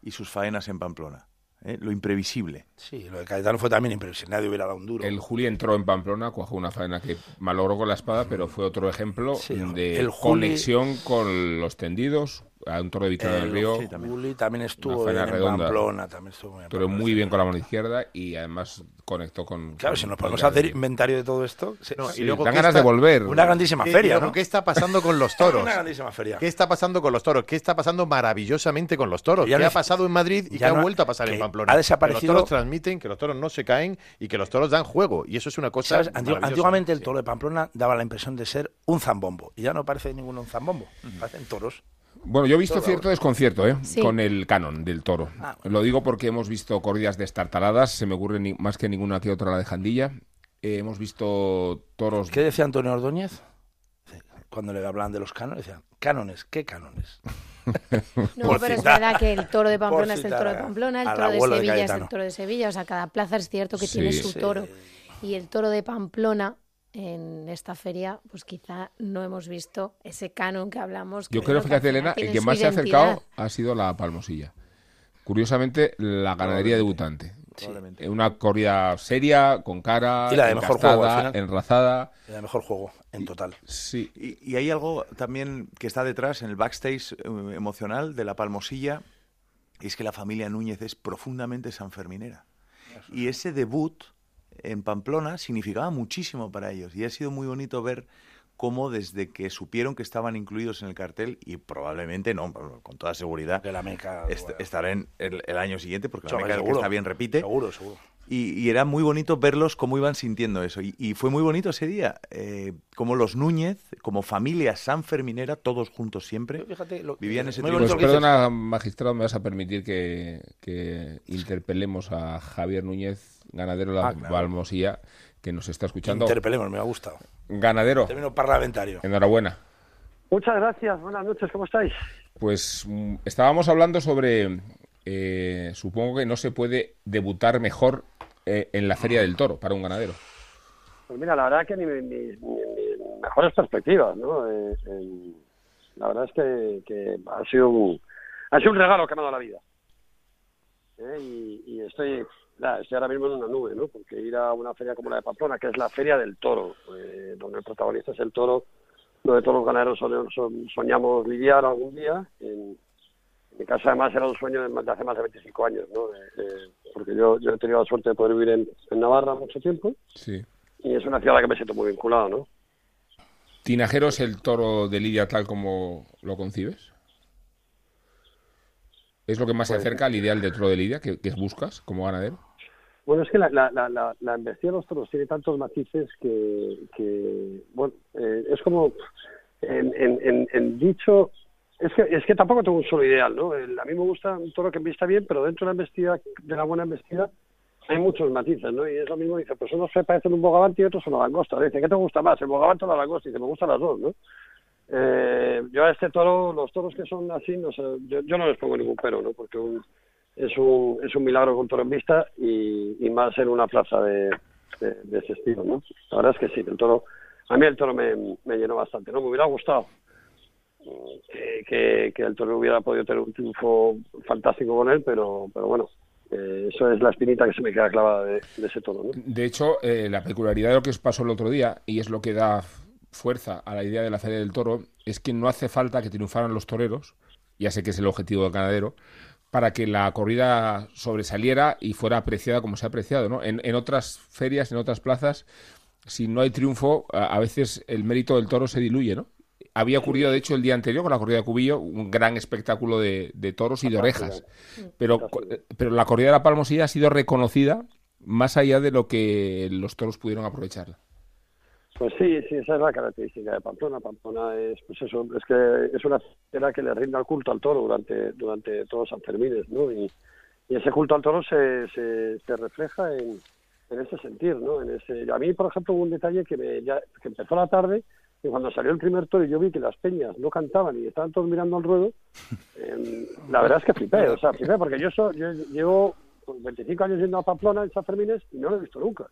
Y sus faenas en Pamplona. ¿eh? Lo imprevisible. Sí, lo de Cayetano fue también imprevisible. Nadie hubiera dado un duro. El Juli entró en Pamplona, cuajó una faena que malogró con la espada, pero fue otro ejemplo de conexión con los tendidos, a un toro de Victoria del Río. Sí, también. también estuvo en redonda. Pamplona, también estuvo en Pero muy bien con la mano izquierda y además conectó con. Claro, con- si nos podemos hacer inventario de todo esto, se- No, sí, y luego Dan ¿qué ganas está- de volver. una grandísima ¿Qué- feria, ¿no? ¿Qué está pasando con los toros? Una grandísima feria. ¿Qué está pasando con los toros? ¿Qué está pasando maravillosamente con los toros? Ya ¿Qué no ha pasado en Madrid y qué ha no- vuelto a pasar en Pamplona? ha desaparecido- Que los toros transmiten, que los toros no se caen y que los toros dan juego. Y eso es una cosa. Antiguamente el toro de Pamplona daba la impresión de ser un zambombo. Y ya no parece ninguno un zambombo. Parecen toros. Bueno, yo he visto cierto desconcierto ¿eh? Sí. con el canon del toro. Ah, Lo digo porque hemos visto corridas destartaladas, se me ocurre ni- más que ninguna que otra la de Jandilla. Eh, hemos visto toros. ¿Qué decía Antonio Ordóñez? Cuando le hablaban de los cánones, decían, cánones, ¿qué cánones? No, Por pero es verdad que el toro de Pamplona por es el toro de Pamplona, el toro de Sevilla es el toro de Sevilla. O sea, cada plaza es cierto que Sí. tiene su Sí. toro. Y el toro de Pamplona, en esta feria, pues quizá no hemos visto ese canon que hablamos. Yo creo, que fíjate, Elena, el que más se ha acercado ha sido la Palmosilla. Curiosamente, la ganadería debutante. Eh, Una corrida seria, con cara, Y la de mejor juego, al final. enrazada. Era el mejor juego, en total. Sí, Y, y hay algo también que está detrás en el backstage eh, emocional de la Palmosilla, y es que la familia Núñez es profundamente sanferminera. Y ese debut en Pamplona significaba muchísimo para ellos. Y ha sido muy bonito ver cómo desde que supieron que estaban incluidos en el cartel, y probablemente no, con toda seguridad, Que la meca... est- bueno, estarán el, el año siguiente, porque la meca el que está bien repite. Seguro, seguro. Y, y era muy bonito verlos cómo iban sintiendo eso. Y, y fue muy bonito ese día. eh, como los Núñez, como familia sanferminera, todos juntos siempre, Fíjate, lo- vivían ese muy tipo Pues perdona, magistrado, me vas a permitir que, que interpelemos a Javier Núñez, ganadero de la Ah, claro. Palmosilla, que nos está escuchando. Interpelemos, me ha gustado. Ganadero, Término parlamentario. enhorabuena. Muchas gracias, buenas noches, ¿cómo estáis? Pues mm, estábamos hablando sobre, eh, supongo que no se puede debutar mejor eh, en la Feria del Toro para un ganadero. Pues mira, la verdad que ni, ni- ni- ni mejores perspectivas, ¿no? Eh, eh, la verdad es que, que ha sido un ha sido un regalo que me ha dado la vida. ¿Eh? Y, y estoy, estoy ahora mismo en una nube, ¿no? Porque ir a una feria como la de Pamplona, que es la feria del toro, eh, donde el protagonista es el toro, donde todos los ganaderos son- son- soñamos lidiar algún día. En, en mi casa además era un sueño de, de hace más de 25 años, ¿no? Eh, porque yo, yo he tenido la suerte de poder vivir en, en Navarra mucho tiempo Sí. y es una ciudad a la que me siento muy vinculado, ¿no? ¿Tinajero es el toro de Lidia tal como lo concibes? ¿Es lo que más se Pues- acerca al ideal del toro de Lidia que, que buscas como ganadero? Bueno, es que la, la, la, la, la embestida de los toros tiene tantos matices que, bueno, eh, es como en, en, dicho, es que, es que tampoco tengo un solo ideal, ¿no? A mí me gusta un toro que embista bien, pero dentro de la embestida, de la buena embestida, hay muchos matices, ¿no? Y es lo mismo, dice, pues unos se parecen un bogavante y otros son una langosta. Dice, ¿qué te gusta más, el bogavante o la langosta? Dice, me gustan las dos, ¿no? Eh, yo a este toro, los toros que son así, no sé, yo, yo no les pongo ningún pero, ¿no? Porque un, es un, es un milagro con toro en vista y, y más en una plaza de, de, ese estilo, ¿no? La verdad es que sí, el toro, a mí el toro me, me llenó bastante, ¿no? Me hubiera gustado mm, que, que, que el toro hubiera podido tener un triunfo fantástico con él, pero, pero bueno, eh, eso es la espinita que se me queda clavada de, de ese toro, ¿no? De hecho, eh, la peculiaridad de lo que os pasó el otro día, y es lo que da fuerza a la idea de la Feria del Toro, es que no hace falta que triunfaran los toreros, ya sé que es el objetivo del ganadero, para que la corrida sobresaliera y fuera apreciada como se ha apreciado. ¿no? En, en otras ferias, en otras plazas, si no hay triunfo, a, a veces el mérito del toro se diluye. ¿no? Había ocurrido, de hecho, el día anterior con la corrida de Cubillo, un gran espectáculo de, de toros y de orejas. Pero, pero la corrida de la Palmosilla ha sido reconocida más allá de lo que los toros pudieron aprovechar. Pues sí, sí, esa es la característica de Pamplona. Pamplona es, pues eso, es que es una fiera que le rinde el culto al toro durante, durante todos San Fermines, ¿no? Y, y ese culto al toro se, se, se refleja en, en ese sentido, ¿no? En ese, a mí, por ejemplo, hubo un detalle que, me, ya, que empezó la tarde y cuando salió el primer toro y yo vi que las peñas no cantaban y estaban todos mirando al ruedo, eh, la verdad es que flipé, o sea, flipé porque yo, so, yo llevo 25 años yendo a Pamplona en San Fermines y no lo he visto nunca,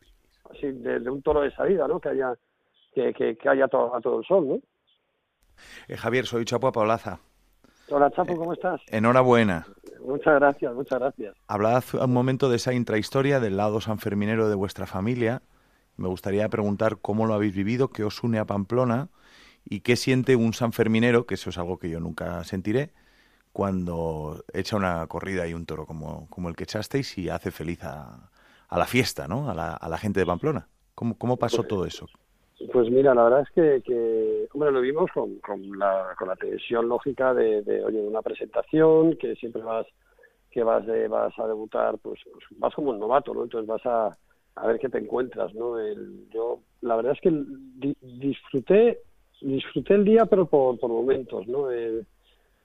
así de, de un toro de salida, ¿no? Que haya que, que, que haya to, a todo el sol, ¿no? Eh, Javier, soy Chapo Paulaza. Hola, Chapo, ¿cómo estás? Enhorabuena. Muchas gracias, muchas gracias. Hablaba hace un momento de esa intrahistoria del lado sanferminero de vuestra familia. Me gustaría preguntar cómo lo habéis vivido, qué os une a Pamplona y qué siente un sanferminero, que eso es algo que yo nunca sentiré, cuando echa una corrida y un toro como, como el que echasteis y hace feliz a, a la fiesta, ¿no? A la, a la gente de Pamplona. ¿Cómo, cómo pasó Pues- todo eso? Pues mira, la verdad es que, que hombre, lo vimos con, con, la, con la tensión lógica de, de, oye, una presentación, que siempre vas que vas de, vas a debutar, pues, pues vas como un novato, ¿no? Entonces vas a, a ver qué te encuentras, ¿no? El, yo, la verdad es que di- disfruté disfruté el día, pero por, por momentos, ¿no? El-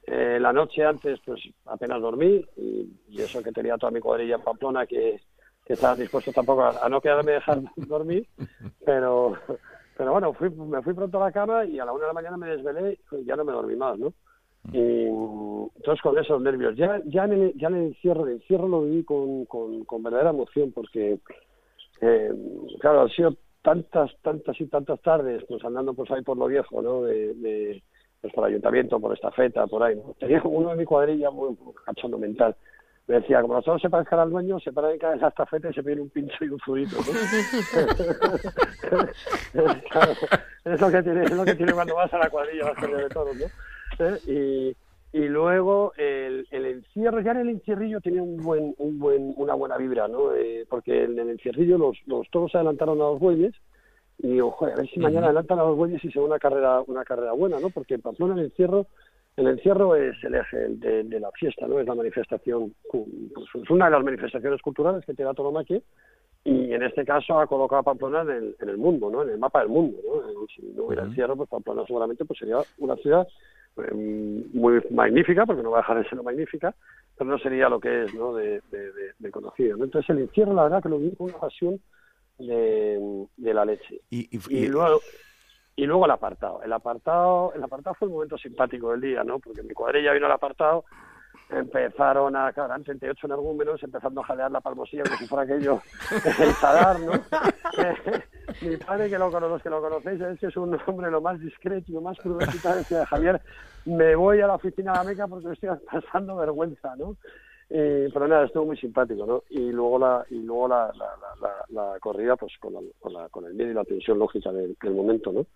eh, la noche antes, pues apenas dormí, y, y eso que tenía toda mi cuadrilla en Pamplona, que, que estaba dispuesto tampoco a, a no quedarme dejar dormir, pero pero bueno, fui, me fui pronto a la cama y a la una de la mañana me desvelé y ya no me dormí más, ¿no? Y entonces con esos nervios, ya, ya, en el, ya en el encierro, el encierro lo viví con, con, con verdadera emoción porque, eh, claro, han sido tantas, tantas y tantas tardes, pues andando pues ahí por lo viejo, ¿no? De, de, pues por ayuntamiento, por estafeta, por ahí, ¿no? Tenía uno de mi cuadrilla muy muy cachondo mental. Me decía, como los toros se parezcan al dueño, se paran en cada estafeta y se pide un pincho y un zurito, ¿no? Claro, es lo que tiene, es lo que tiene cuando vas a la cuadrilla, vas de toros, ¿no? ¿Eh? Y, y luego el, el encierro, ya en el encierrillo tenía un buen, un buen, una buena vibra, ¿no? Eh, porque en el encierrillo los, los toros se adelantaron a los bueyes y digo, joder, a ver si mañana adelantan a los bueyes y se ve una carrera, una carrera buena, ¿no? Porque en Pamplona el encierro, el encierro es el eje de, de la fiesta, ¿no? Es la manifestación, pues, es una de las manifestaciones culturales que tiene la tauromaquia y en este caso ha colocado a Pamplona en el, en el mundo, ¿no? En el mapa del mundo, ¿no? Eh, Si no hubiera encierro, pues Pamplona seguramente pues sería una ciudad eh, muy magnífica, porque no va a dejar de ser magnífica, pero no sería lo que es, ¿no? De, de, de- de conocido, ¿no? Entonces el encierro, la verdad, que lo vi con una pasión de, de la leche. Y, y- Y y- luego, y luego el apartado. El apartado, el apartado fue el momento simpático del día, ¿no? Porque mi cuadrilla vino al apartado, empezaron a, claro, eran 38 energúmenos, empezando a jadear la palmosilla como si fuera aquello el sadar, ¿no? mi padre, que lo, los que lo conocéis, es es un hombre lo más discreto y lo más prudente y decía, Javier, me voy a la oficina de la meca porque estoy pasando vergüenza, ¿no? Eh, pero nada, estuvo muy simpático, ¿no? Y luego la, y luego la, la, la, la- corrida, pues con, la- con, la, con el miedo y la tensión lógica del, momento, ¿no?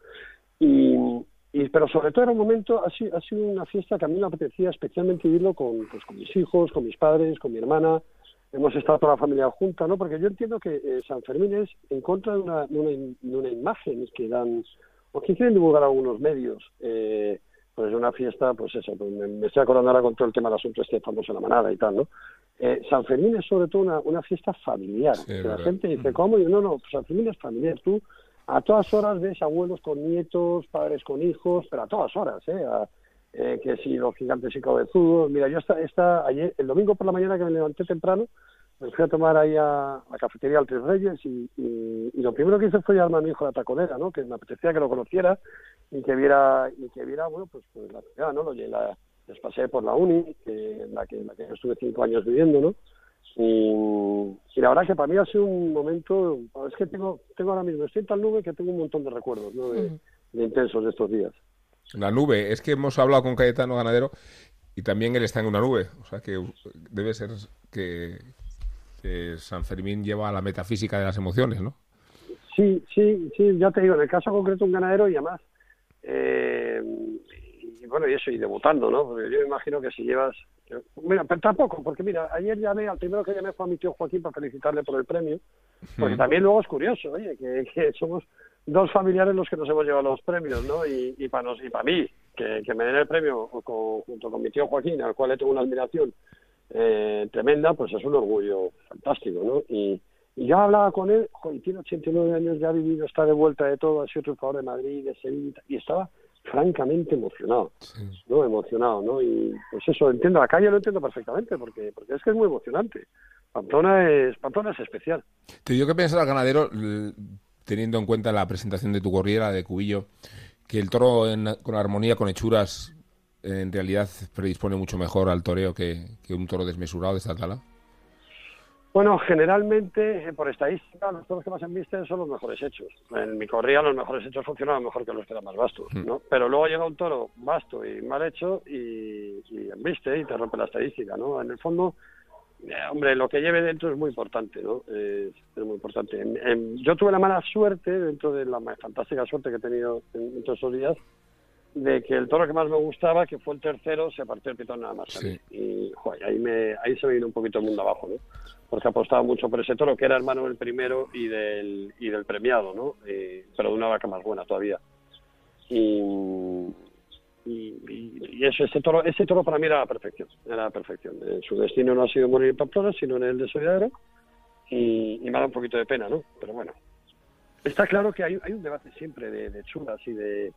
Y, pero sobre todo era un momento, ha sido, ha sido una fiesta que a mí me apetecía especialmente vivirlo con, pues, con mis hijos, con mis padres, con mi hermana. Hemos estado toda la familia junta, ¿no? Porque yo entiendo que eh, San Fermín es en contra de una, de una imagen que dan, o que quieren divulgar algunos medios. Eh, pues una fiesta, pues eso, pues me, me estoy acordando ahora con todo el tema del asunto este famoso la manada y tal, ¿no? Eh, San Fermín es sobre todo una, una fiesta familiar. Sí, que la gente dice, ¿cómo? Y yo, no, no, San Fermín es familiar. Tú a todas horas ves abuelos con nietos, padres con hijos, pero a todas horas, ¿eh? A- eh, que si los gigantes y cabezudos. Mira, yo esta, esta, ayer, el domingo por la mañana que me levanté temprano, me fui a tomar ahí a la cafetería al Tres Reyes y, y, y lo primero que hice fue llevarme a mi hijo la taconera, ¿no? Que me apetecía que lo conociera y que viera, y que viera, bueno, pues, pues la ciudad, ¿no? La, les pasé por la uni, que, en la que, en la que yo estuve cinco años viviendo, ¿no? Y, y la verdad que para mí ha sido un momento, es que tengo, tengo ahora mismo, estoy en tal nube que tengo un montón de recuerdos, ¿no? De, de intensos de estos días. La nube, es que hemos hablado con Cayetano Ganadero y también él está en una nube. O sea que debe ser que, que San Fermín lleva a la metafísica de las emociones, ¿no? Sí, sí, sí, ya te digo, en el caso concreto un ganadero y además, eh, y bueno, y eso, y debutando, ¿no? Porque yo me imagino que si llevas... Mira, pero tampoco, porque mira, ayer llamé, al primero que llamé fue a mi tío Joaquín para felicitarle por el premio, porque también luego es curioso, oye, que, que somos dos familiares los que nos hemos llevado los premios, ¿no? Y, y para nos, y para mí, que, que me den el premio con- junto con mi tío Joaquín, al cual le tengo una admiración eh, tremenda, pues es un orgullo fantástico, ¿no? Y, y yo hablaba con él, joder, tiene 89 años, ya ha vivido, está de vuelta de todo, ha sido triunfador de Madrid, de Sevilla, y estaba francamente emocionado, ¿no? Emocionado, ¿no? Y pues eso, entiendo, la calle lo entiendo perfectamente, porque porque es que es muy emocionante. Pamplona es, Pamplona es especial. Te dio que pensar al ganadero, teniendo en cuenta la presentación de tu corriera de Cubillo, que el toro en- con armonía, con hechuras, en realidad predispone mucho mejor al toreo que, que un toro desmesurado de esta tala. Bueno, generalmente, eh, por estadística, los toros que más embisten son los mejores hechos. En mi corrida los mejores hechos funcionaban mejor que los que eran más vastos, ¿no? Pero luego llega un toro vasto y mal hecho y, y embiste y te rompe la estadística, ¿no? En el fondo, eh, hombre, lo que lleve dentro es muy importante, ¿no? Es, es muy importante. En- en- yo tuve la mala suerte, dentro de la fantástica suerte que he tenido en, en todos esos días, de que el toro que más me gustaba, que fue el tercero, se partió el pitón nada más. Y ahí, me, ahí se me vino un poquito el mundo abajo, ¿no? Porque apostaba mucho por ese toro, que era hermano del primero y del, y del premiado, ¿no? pero de una vaca más buena todavía. Y, y, eso, ese toro, ese toro para mí era la perfección, era la perfección. Eh, su destino no ha sido morir en Pamplona, sino en el de y, y me da un poquito de pena, ¿no? Pero bueno, está claro que hay, hay un debate siempre de, de chulas y de,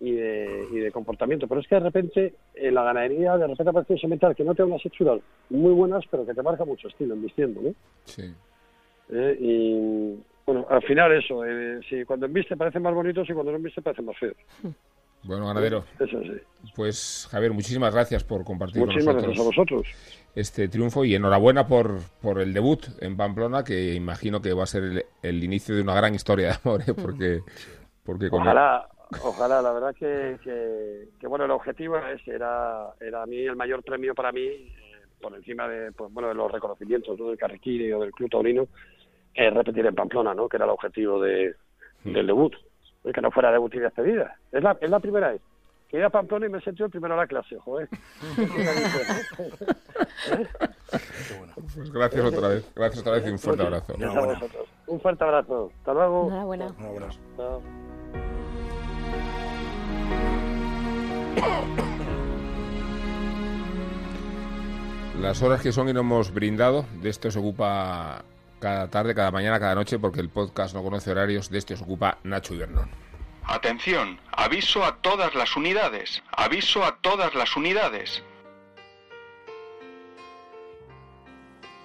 y de, y de comportamiento. Pero es que de repente en la ganadería de repente aparece un semental que no tiene unas hechuras muy buenas, pero que te marca mucho estilo en vistiendo, ¿no? Sí. Eh, y bueno, al final eso, eh, si cuando enviste parecen más bonitos y cuando no enviste parecen más feos. Bueno, ganadero. Eso sí. Pues Javier, muchísimas gracias por compartir muchísimas con nosotros gracias a vosotros. este triunfo y enhorabuena por, por el debut en Pamplona, que imagino que va a ser el, el inicio de una gran historia de amor, ¿eh? porque, porque con Ojalá, Ojalá, la verdad que, que, bueno, el objetivo es, era, era a mí el mayor premio para mí, eh, por encima de, pues, bueno, de los reconocimientos del Carrequiri o del Club Taurino, es repetir en Pamplona, ¿no? Que era el objetivo de, Hmm. del debut, que no fuera debut y despedida. Es la, es la primera vez. Que iba a Pamplona y me sentí el primero a la clase, joder. Pues gracias otra vez, gracias otra vez y un fuerte abrazo. Un fuerte abrazo. Hasta luego. Enhorabuena. Chao. Las horas que son y no hemos brindado, de esto se ocupa cada tarde, cada mañana, cada noche, porque el podcast no conoce horarios, de este se ocupa Nacho Ibernón. Atención, aviso a todas las unidades, aviso a todas las unidades.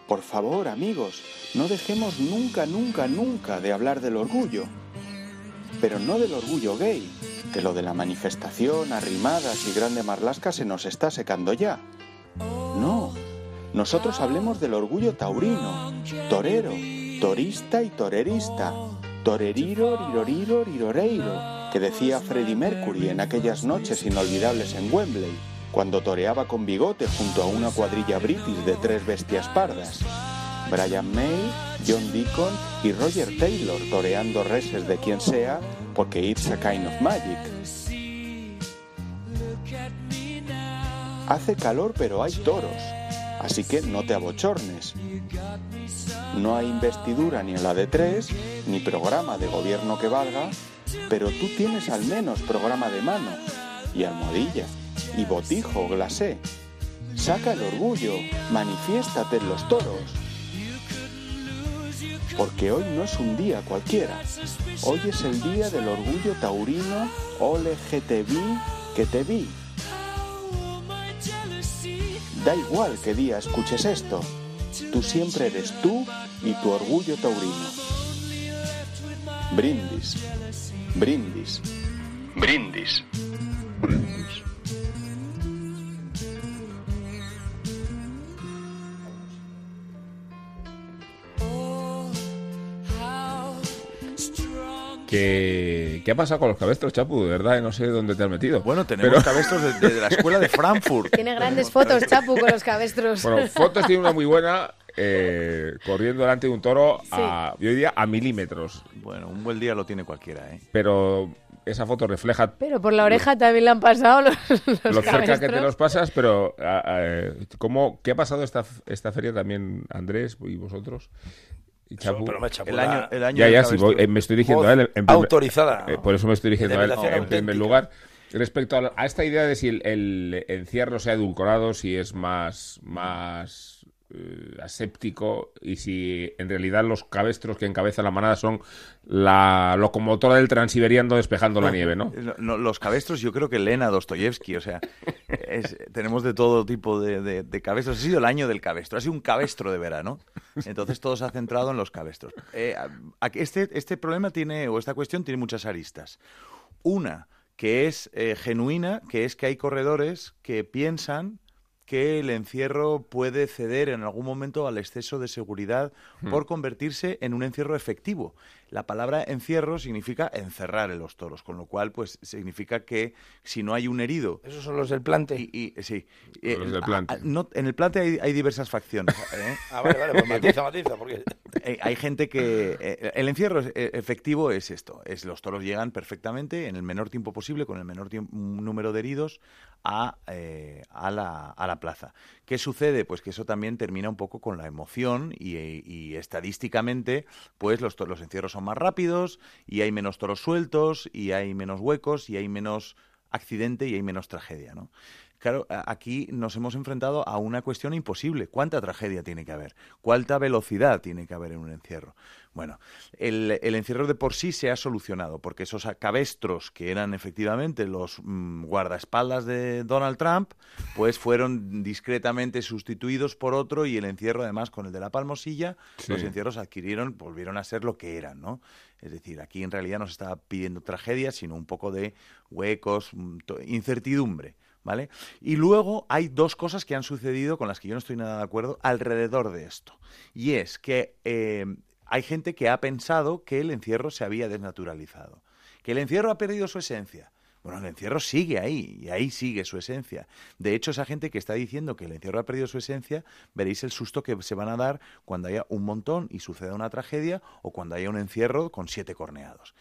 Por favor, amigos, no dejemos nunca, nunca, nunca de hablar del orgullo. Pero no del orgullo gay, que lo de la manifestación, arrimadas y grande marlasca se nos está secando ya. No, nosotros hablemos del orgullo taurino, torero, torista y torerista, toreriro, riroriro, riroreiro, que decía Freddie Mercury en aquellas noches inolvidables en Wembley, cuando toreaba con bigote junto a una cuadrilla british de tres bestias pardas. Brian May, John Deacon y Roger Taylor toreando reses de quien sea porque it's a kind of magic. Hace calor pero hay toros, así que no te abochornes. No hay investidura ni en la de tres, ni programa de gobierno que valga, pero tú tienes al menos programa de mano, y almohadilla, y botijo glacé. Saca el orgullo, manifiéstate en los toros. Porque hoy no es un día cualquiera. Hoy es el día del orgullo taurino, ole GTV, que te vi. Da igual qué día escuches esto. Tú siempre eres tú y tu orgullo taurino. Brindis. Brindis. Brindis. ¿Qué, ¿Qué ha pasado con los cabestros, Chapu? De verdad, no sé dónde te has metido. Bueno, tenemos Pero- cabestros de, de la escuela de Frankfurt. Tiene grandes fotos, Chapu, con los cabestros. Bueno, fotos tiene una muy buena, eh, corriendo delante de un toro a, yo diría, a milímetros. Bueno, un buen día lo tiene cualquiera, ¿eh? Pero esa foto refleja Pero por la oreja también le han pasado los, los lo cerca que te los pasas, pero ah, ¿cómo, ¿qué ha pasado esta, esta feria también, Andrés, y vosotros? Y Chapu? Pero me Chapu, El año, el año ya, ya, sí, cabestro. voy- eh, me estoy dirigiendo a él. en primer- autorizada. eh, por eso me estoy dirigiendo a él en primer lugar. Respecto a, la- a esta idea de si el, el encierro se ha edulcorado, si es más, más eh, aséptico y si en realidad los cabestros que encabezan la manada son la locomotora del transiberiano despejando la nieve, ¿no? Los cabestros yo creo que leen a Dostoyevsky, o sea, es- tenemos de todo tipo de, de- de cabestros. Ha sido el año del cabestro, ha sido un cabestro de verano. Entonces todo se ha centrado en los cabestros. Eh, este, este problema tiene, o esta cuestión tiene muchas aristas. Una, que es eh, genuina, que es que hay corredores que piensan que el encierro puede ceder en algún momento al exceso de seguridad por convertirse en un encierro efectivo. La palabra encierro significa encerrar en los toros, con lo cual pues significa que si no hay un herido Esos son los del plante. y, y- sí, eh, Los del a- plante. a- no- en el plante hay, hay diversas facciones. ¿eh? Ah, vale, vale, pues matiza, matiza, porque... eh, hay gente que... eh, el encierro es- eh, efectivo es esto, es los toros llegan perfectamente en el menor tiempo posible, con el menor número de heridos, a, eh, a, la, a la plaza. ¿Qué sucede? Pues que eso también termina un poco con la emoción y, estadísticamente, pues los encierros son más rápidos y hay menos toros sueltos y hay menos huecos y hay menos accidente y hay menos tragedia, ¿no? Claro, aquí nos hemos enfrentado a una cuestión imposible. ¿Cuánta tragedia tiene que haber? ¿Cuánta velocidad tiene que haber en un encierro? Bueno, el, el encierro de por sí se ha solucionado, porque esos cabestros que eran efectivamente los mm, guardaespaldas de Donald Trump, pues fueron discretamente sustituidos por otro y el encierro, además, con el de la palmosilla, Sí. los encierros adquirieron, volvieron a ser lo que eran, ¿no? Es decir, aquí en realidad no se estaba pidiendo tragedia, sino un poco de huecos, mm, incertidumbre. ¿Vale? Y luego hay dos cosas que han sucedido con las que yo no estoy nada de acuerdo alrededor de esto. Y es que eh, hay gente que ha pensado que el encierro se había desnaturalizado, que el encierro ha perdido su esencia. Bueno, el encierro sigue ahí y ahí sigue su esencia. De hecho, esa gente que está diciendo que el encierro ha perdido su esencia, veréis el susto que se van a dar cuando haya un montón y suceda una tragedia o cuando haya un encierro con siete corneados.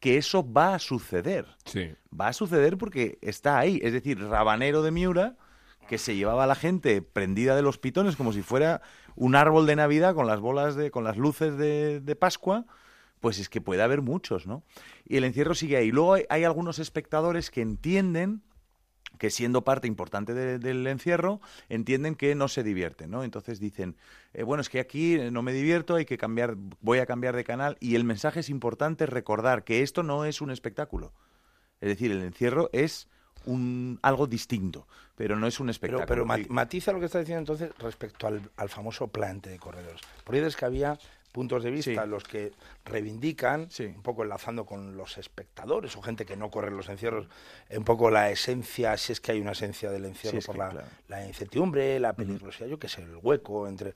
Que eso va a suceder. Sí. Va a suceder porque está ahí. Es decir, Rabanero de Miura, que se llevaba a la gente prendida de los pitones como si fuera un árbol de Navidad con las bolas de, con las luces de, de Pascua, pues es que puede haber muchos, ¿no? Y el encierro sigue ahí. Luego hay, hay algunos espectadores que entienden que siendo parte importante de- del encierro, entienden que no se divierten, ¿no? Entonces dicen, eh, bueno, es que aquí eh, no me divierto, hay que cambiar, voy a cambiar de canal, y el mensaje es importante recordar que esto no es un espectáculo. Es decir, el encierro es un, algo distinto, pero no es un espectáculo. pero matiza lo que está diciendo entonces respecto al, al famoso plante de corredores. Porque es que había puntos de vista Sí. los que reivindican, Sí. un poco enlazando con los espectadores o gente que no corre los encierros, un poco la esencia, si es que hay una esencia del encierro por la, claro. la incertidumbre, la peligrosidad, yo qué sé, el hueco entre...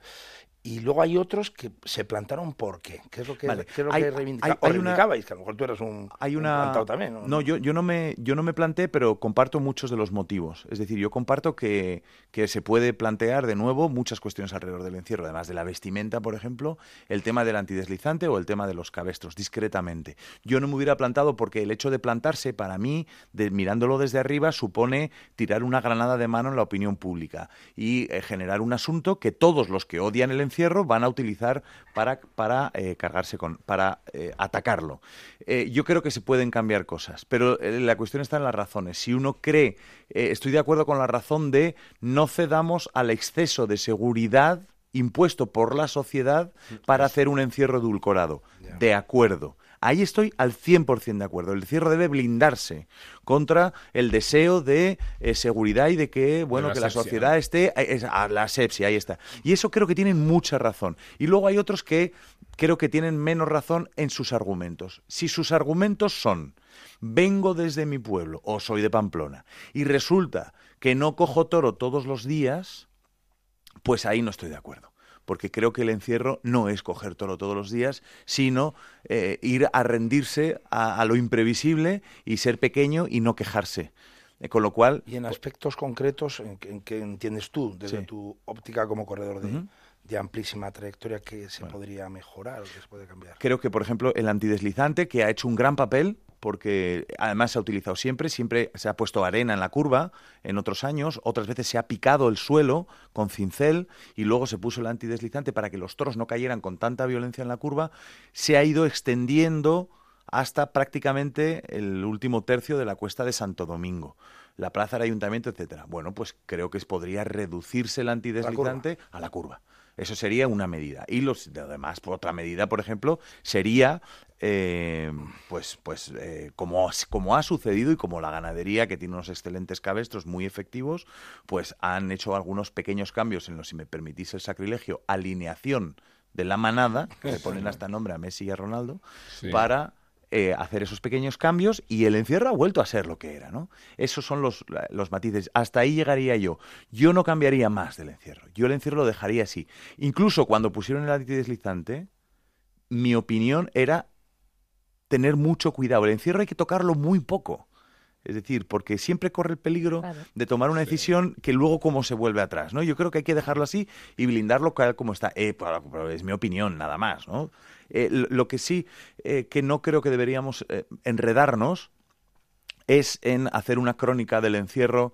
Y luego hay otros que se plantaron por qué, qué es lo que, Vale. qué es lo Hay- que reivindica- hay- o hay una- reivindicabais, que a lo mejor tú eras un, hay un una plantado también. ¿no? no yo, yo no me yo no me planteé pero comparto muchos de los motivos es decir yo comparto que, que se puede plantear de nuevo muchas cuestiones alrededor del encierro además de la vestimenta por ejemplo el tema del antideslizante o el tema de los cabestros discretamente yo no me hubiera plantado porque el hecho de plantarse para mí de, mirándolo desde arriba supone tirar una granada de mano en la opinión pública y eh, generar un asunto que todos los que odian el encierro van a utilizar para, para eh, cargarse con, para eh, atacarlo. Eh, yo creo que se pueden cambiar cosas, pero la cuestión está en las razones. Si uno cree, estoy de acuerdo con la razón de no cedamos al exceso de seguridad impuesto por la sociedad para hacer un encierro edulcorado. De acuerdo. Ahí estoy al 100% de acuerdo. El encierro debe blindarse contra el deseo de eh, seguridad y de que, bueno, la que la sociedad ¿no? esté eh, es- a la asepsia, ahí está. Y eso creo que tienen mucha razón. Y luego hay otros que creo que tienen menos razón en sus argumentos. Si sus argumentos son vengo desde mi pueblo o soy de Pamplona y resulta que no cojo toro todos los días, pues ahí no estoy de acuerdo. Porque creo que el encierro no es coger toro todos los días, sino eh, ir a rendirse a, a lo imprevisible y ser pequeño y no quejarse. Eh, con lo cual, Y en aspectos concretos, ¿en qué, en qué entiendes tú, desde Sí. tu óptica como corredor de, de amplísima trayectoria, que se podría mejorar o que se puede cambiar? Creo que, por ejemplo, el antideslizante, que ha hecho un gran papel, porque además se ha utilizado siempre, siempre se ha puesto arena en la curva en otros años, otras veces se ha picado el suelo con cincel y luego se puso el antideslizante para que los toros no cayeran con tanta violencia en la curva, se ha ido extendiendo hasta prácticamente el último tercio de la cuesta de Santo Domingo, la plaza del ayuntamiento, etcétera. Bueno, pues creo que podría reducirse el antideslizante a la curva. Eso sería una medida. Y los además, por otra medida, por ejemplo, sería eh, pues, pues eh, como, como ha sucedido y como la ganadería, que tiene unos excelentes cabestros muy efectivos, pues han hecho algunos pequeños cambios en los, si me permitís el sacrilegio, alineación de la manada, que le ponen hasta nombre a Messi y a Ronaldo, Sí. para eh, hacer esos pequeños cambios y el encierro ha vuelto a ser lo que era, ¿no? Esos son los, los matices. Hasta ahí llegaría yo. Yo no cambiaría más del encierro. Yo el encierro lo dejaría así. Incluso cuando pusieron el antideslizante, mi opinión era tener mucho cuidado. El encierro hay que tocarlo muy poco. Es decir, porque siempre corre el peligro de tomar una decisión que luego cómo se vuelve atrás, ¿no? Yo creo que hay que dejarlo así y blindarlo como está. Eh, es mi opinión, nada más, ¿no? Eh, lo que sí eh, que no creo que deberíamos eh, enredarnos es en hacer una crónica del encierro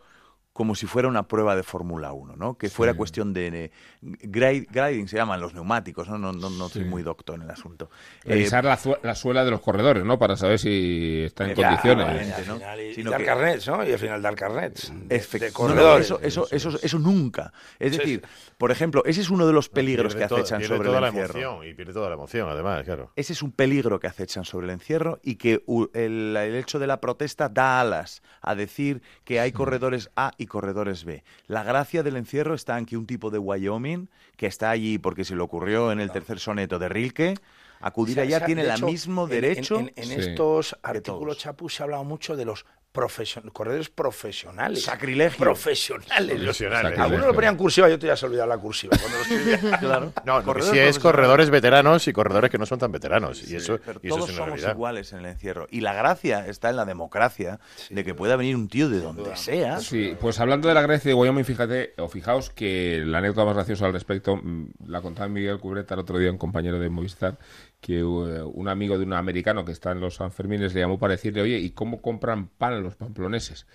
como si fuera una prueba de Fórmula 1, ¿no? Que fuera cuestión de... grading se llaman los neumáticos, ¿no? No, no, no soy muy doctor en el asunto. Revisar la, la, suela de los corredores, ¿no? Para saber si está en condiciones. ¿no? y, dar carnets, ¿no? Y al final dar carnets de corredores. eso, eso, eso, nunca. Es decir, por ejemplo, ese es uno de los peligros que acechan sobre el encierro. y pierde toda la emoción, además, claro. Ese es un peligro que acechan sobre el encierro y que el, el hecho de la protesta da alas a decir que hay corredores A y corredores B. La gracia del encierro está en que un tipo de Wyoming, que está allí porque se le ocurrió en el tercer soneto de Rilke, acudir allá tiene el mismo derecho. En, estos artículos, Chapu, se ha hablado mucho de los corredores profesionales. Sacrilegio. Profesionales. Profesionales. Algunos lo ponían cursiva, yo te ya se olvidado la cursiva cuando lo escribía. claro. No, si es corredores veteranos y corredores que no son tan veteranos. y eso, pero y todos somos iguales en el encierro. Y la gracia está en la democracia de que pueda venir un tío de donde sea. Sí, pues hablando de la Grecia de Wyoming, fíjate, o fijaos que la anécdota más graciosa al respecto mm, la contaba Miguel Cubreta el otro día, un compañero de Movistar, que eh, un amigo de un americano que está en los Sanfermines le llamó para decirle, oye, ¿y cómo compran pan los pamploneses?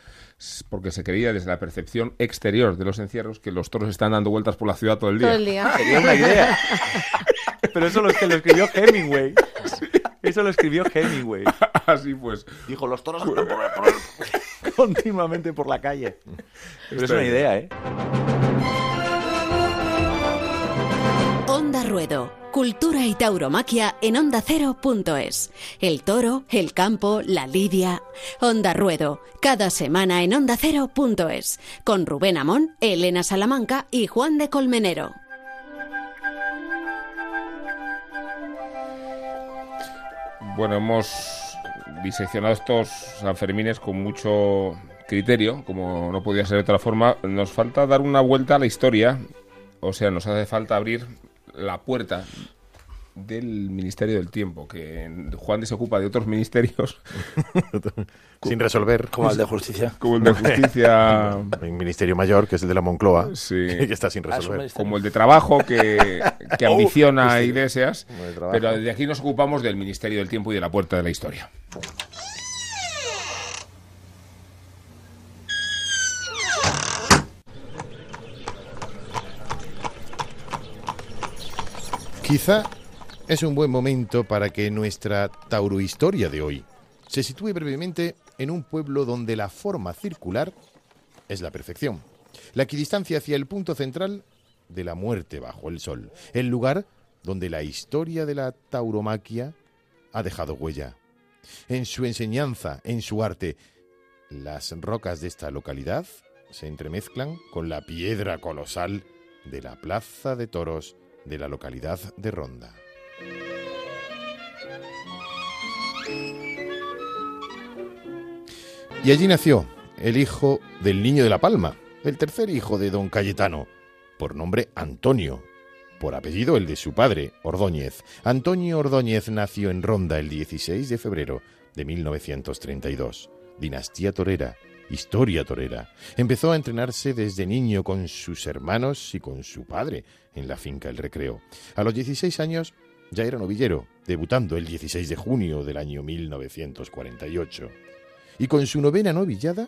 Porque se creía desde la percepción exterior de los encierros que los toros están dando vueltas por la ciudad todo el día. Todo el día. Sería una idea. Pero eso lo, que lo escribió Hemingway. Eso lo escribió Hemingway. Así pues. Dijo, los toros andan por, continuamente por la calle. Pero es una idea, ¿eh? Onda Ruedo Cultura y tauromaquia en onda ondacero.es. El toro, el campo, la lidia. Onda Ruedo, cada semana en onda ondacero.es. Con Rubén Amón, Elena Salamanca y Juan de Colmenero. Bueno, hemos diseccionado estos Sanfermines con mucho criterio, como no podía ser de otra forma. Nos falta dar una vuelta a la historia, o sea, nos hace falta abrir la puerta del Ministerio del Tiempo, que Juan se ocupa de otros ministerios. Sin resolver. Como el de Justicia. Como el de Justicia. el Ministerio Mayor, que es el de la Moncloa, que está sin ah, resolver. Como el de Trabajo, que, que ambiciona a Iglesias. Pero de aquí nos ocupamos del Ministerio del Tiempo y de la Puerta de la Historia. Quizá es un buen momento para que nuestra taurohistoria de hoy se sitúe brevemente en un pueblo donde la forma circular es la perfección, la equidistancia hacia el punto central de la muerte bajo el sol, el lugar donde la historia de la tauromaquia ha dejado huella. En su enseñanza, en su arte, las rocas de esta localidad se entremezclan con la piedra colosal de la Plaza de Toros de la localidad de Ronda. Y allí nació el hijo del niño de la Palma, el tercer hijo de don Cayetano, por nombre Antonio, por apellido el de su padre, Ordóñez. Antonio Ordóñez nació en Ronda el 16 de febrero de 1932, dinastía torera, historia torera. Empezó a entrenarse desde niño con sus hermanos y con su padre en la finca El Recreo. A los 16 años ya era novillero, debutando el 16 de junio del año 1948. Y con su novena novillada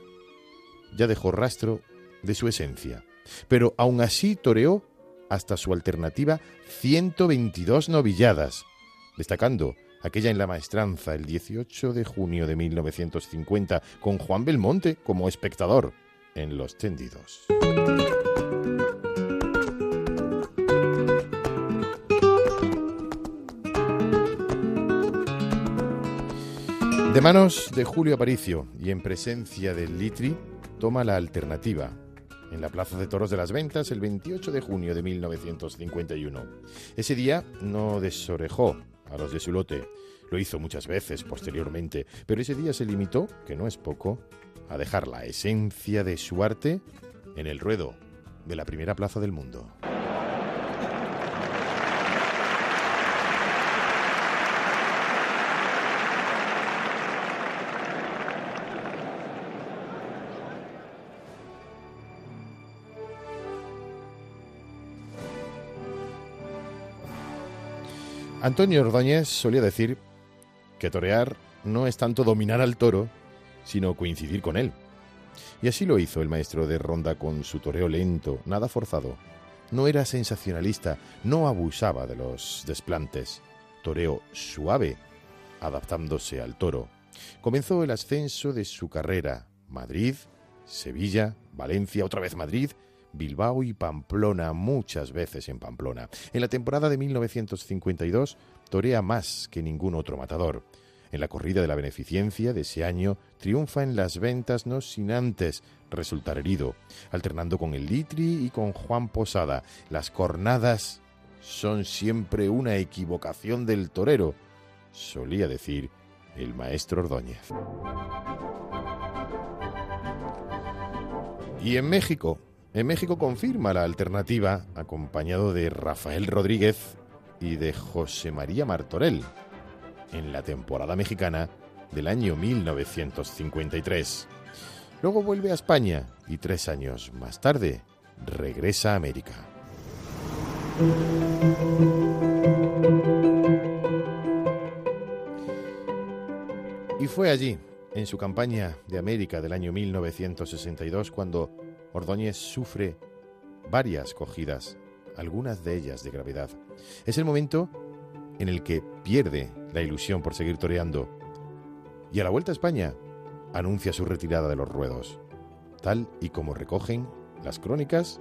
ya dejó rastro de su esencia. Pero aún así toreó hasta su alternativa 122 novilladas, destacando aquella en la maestranza el 18 de junio de 1950 con Juan Belmonte como espectador en Los Tendidos. De manos de Julio Aparicio y en presencia del Litri, toma la alternativa en la Plaza de Toros de las Ventas el 28 de junio de 1951. Ese día no desorejó a los de su lote, lo hizo muchas veces posteriormente, pero ese día se limitó, que no es poco, a dejar la esencia de su arte en el ruedo de la primera plaza del mundo. Antonio Ordóñez solía decir que torear no es tanto dominar al toro, sino coincidir con él. Y así lo hizo el maestro de ronda con su toreo lento, nada forzado. No era sensacionalista, no abusaba de los desplantes. Toreo suave, adaptándose al toro. Comenzó el ascenso de su carrera. Madrid, Sevilla, Valencia, otra vez Madrid, Bilbao y Pamplona, muchas veces en Pamplona. En la temporada de 1952 torea más que ningún otro matador. En la corrida de la beneficencia de ese año triunfa en las ventas no sin antes resultar herido, alternando con el Litri y con Juan Posada. Las cornadas son siempre una equivocación del torero, solía decir el maestro Ordóñez. Y en México, en México confirma la alternativa acompañado de Rafael Rodríguez y de José María Martorell en la temporada mexicana del año 1953. Luego vuelve a España y tres años más tarde regresa a América. Y fue allí, en su campaña de América del año 1962, cuando Ordóñez sufre varias cogidas, algunas de ellas de gravedad. Es el momento en el que pierde la ilusión por seguir toreando y a la vuelta a España anuncia su retirada de los ruedos, tal y como recogen las crónicas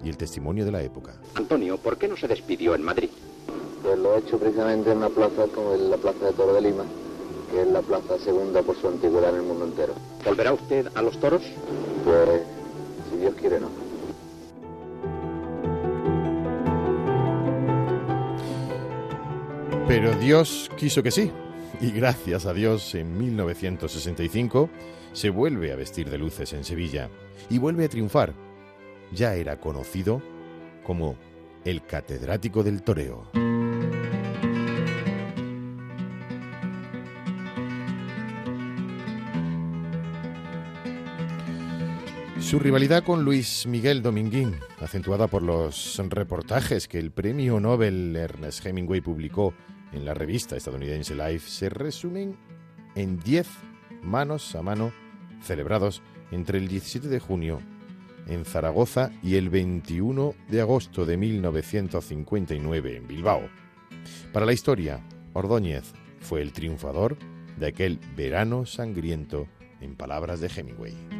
y el testimonio de la época. Antonio, ¿por qué no se despidió en Madrid? Pues lo ha hecho precisamente en una plaza como la Plaza de Toro de Lima, que es la plaza segunda por su antigüedad en el mundo entero. ¿Volverá usted a los toros? Pues, si Dios quiere, no. Pero Dios quiso que sí. Y gracias a Dios, en 1965 se vuelve a vestir de luces en Sevilla y vuelve a triunfar. Ya era conocido como el catedrático del toreo. Su rivalidad con Luis Miguel Dominguín, acentuada por los reportajes que el premio Nobel Ernest Hemingway publicó en la revista estadounidense Life, se resumen en 10 manos a mano celebrados entre el 17 de junio en Zaragoza y el 21 de agosto de 1959 en Bilbao. Para la historia, Ordóñez fue el triunfador de aquel verano sangriento en palabras de Hemingway.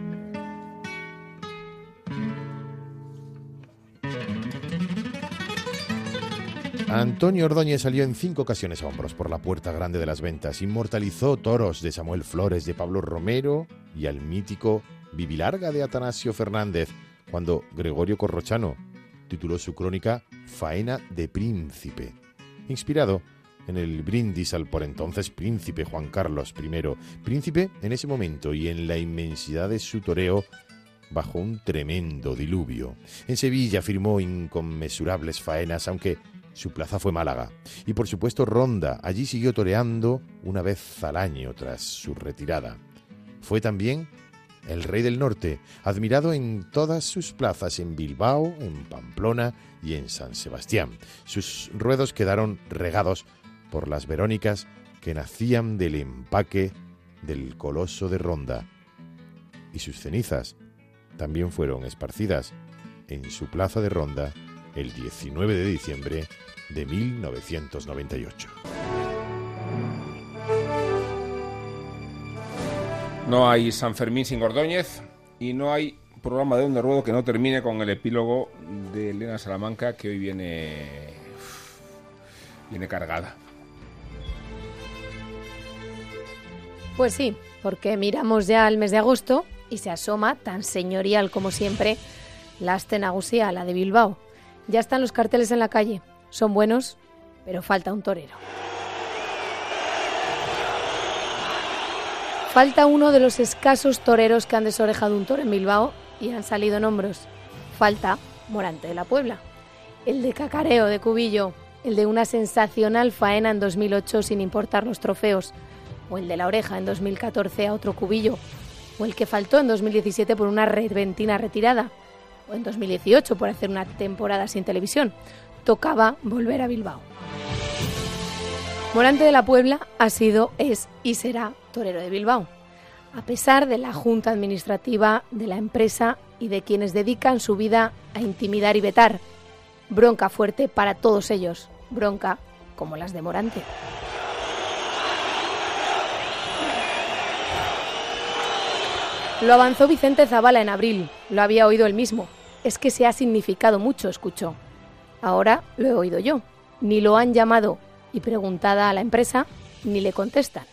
Antonio Ordóñez salió en cinco ocasiones a hombros por la puerta grande de las ventas. Inmortalizó toros de Samuel Flores, de Pablo Romero y al mítico Vivilarga de Atanasio Fernández, cuando Gregorio Corrochano tituló su crónica Faena de Príncipe, inspirado en el brindis al por entonces príncipe Juan Carlos I, príncipe en ese momento y en la inmensidad de su toreo bajo un tremendo diluvio. En Sevilla firmó inconmensurables faenas, aunque su plaza fue Málaga. Y por supuesto Ronda. Allí siguió toreando una vez al año tras su retirada. Fue también el rey del norte, admirado en todas sus plazas en Bilbao, en Pamplona y en San Sebastián. Sus ruedos quedaron regados por las Verónicas que nacían del empaque del coloso de Ronda. Y sus cenizas también fueron esparcidas en su plaza de Ronda el 19 de diciembre de 1998. No hay San Fermín sin Ordóñez y no hay programa de Onda Ruedo que no termine con el epílogo de Elena Salamanca que hoy viene viene cargada. Pues sí, porque miramos ya el mes de agosto y se asoma, tan señorial como siempre, la Astenagusía, la de Bilbao. Ya están los carteles en la calle. Son buenos, pero falta un torero. Falta uno de los escasos toreros que han desorejado un toro en Bilbao y han salido en hombros. Falta Morante de la Puebla. El de Cacareo de Cubillo, el de una sensacional faena en 2008 sin importar los trofeos, o el de la oreja en 2014 a otro Cubillo, o el que faltó en 2017 por una repentina retirada, en 2018 por hacer una temporada sin televisión. Tocaba volver a Bilbao. Morante de la Puebla ha sido, es y será torero de Bilbao, a pesar de la junta administrativa de la empresa y de quienes dedican su vida a intimidar y vetar. Bronca fuerte para todos ellos, bronca como las de Morante. Lo avanzó Vicente Zavala en abril, lo había oído él mismo. Es que se ha significado mucho, escuchó. Ahora lo he oído yo. Ni lo han llamado y preguntada a la empresa, ni le contestan.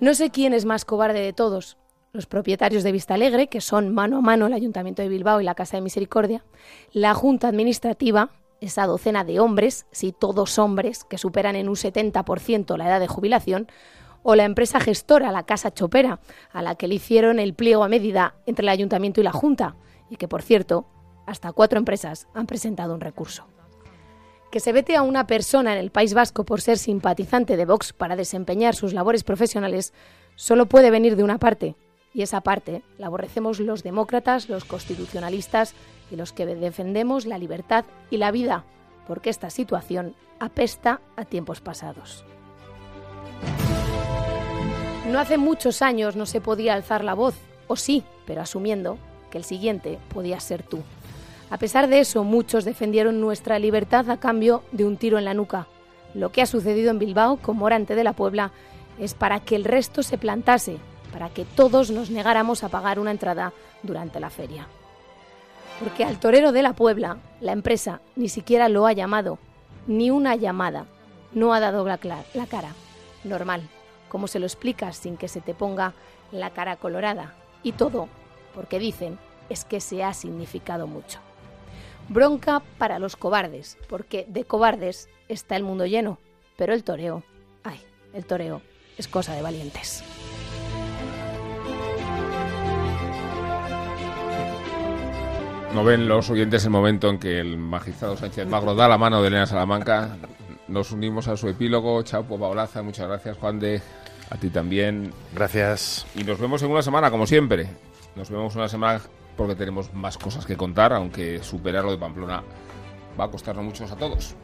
No sé quién es más cobarde de todos, los propietarios de Vista Alegre, que son mano a mano el Ayuntamiento de Bilbao y la Casa de Misericordia, la Junta Administrativa, esa docena de hombres, si todos hombres, que superan en un 70% la edad de jubilación, o la empresa gestora, la Casa Chopera, a la que le hicieron el pliego a medida entre el Ayuntamiento y la Junta, y que, por cierto, hasta cuatro empresas han presentado un recurso. Que se vete a una persona en el País Vasco por ser simpatizante de Vox para desempeñar sus labores profesionales solo puede venir de una parte, y esa parte la aborrecemos los demócratas, los constitucionalistas y los que defendemos la libertad y la vida, porque esta situación apesta a tiempos pasados. No hace muchos años no se podía alzar la voz, o sí, pero asumiendo que el siguiente podía ser tú. A pesar de eso, muchos defendieron nuestra libertad a cambio de un tiro en la nuca. Lo que ha sucedido en Bilbao con Morante de la Puebla es para que el resto se plantase, para que todos nos negáramos a pagar una entrada durante la feria. Porque al torero de la Puebla, la empresa ni siquiera lo ha llamado, ni una llamada, no ha dado la, la cara. Normal, como se lo explicas sin que se te ponga la cara colorada. Y todo porque dicen es que se ha significado mucho. Bronca para los cobardes, porque de cobardes está el mundo lleno, pero el toreo, ay, el toreo es cosa de valientes. No ven los oyentes el momento en que el magistrado Sánchez Magro da la mano de Elena Salamanca. Nos unimos a su epílogo. Chapo, Paolaza, muchas gracias, Juan de. A ti también. Gracias. Y nos vemos en una semana, como siempre. Nos vemos una semana porque tenemos más cosas que contar, aunque superar lo de Pamplona va a costarnos mucho a todos.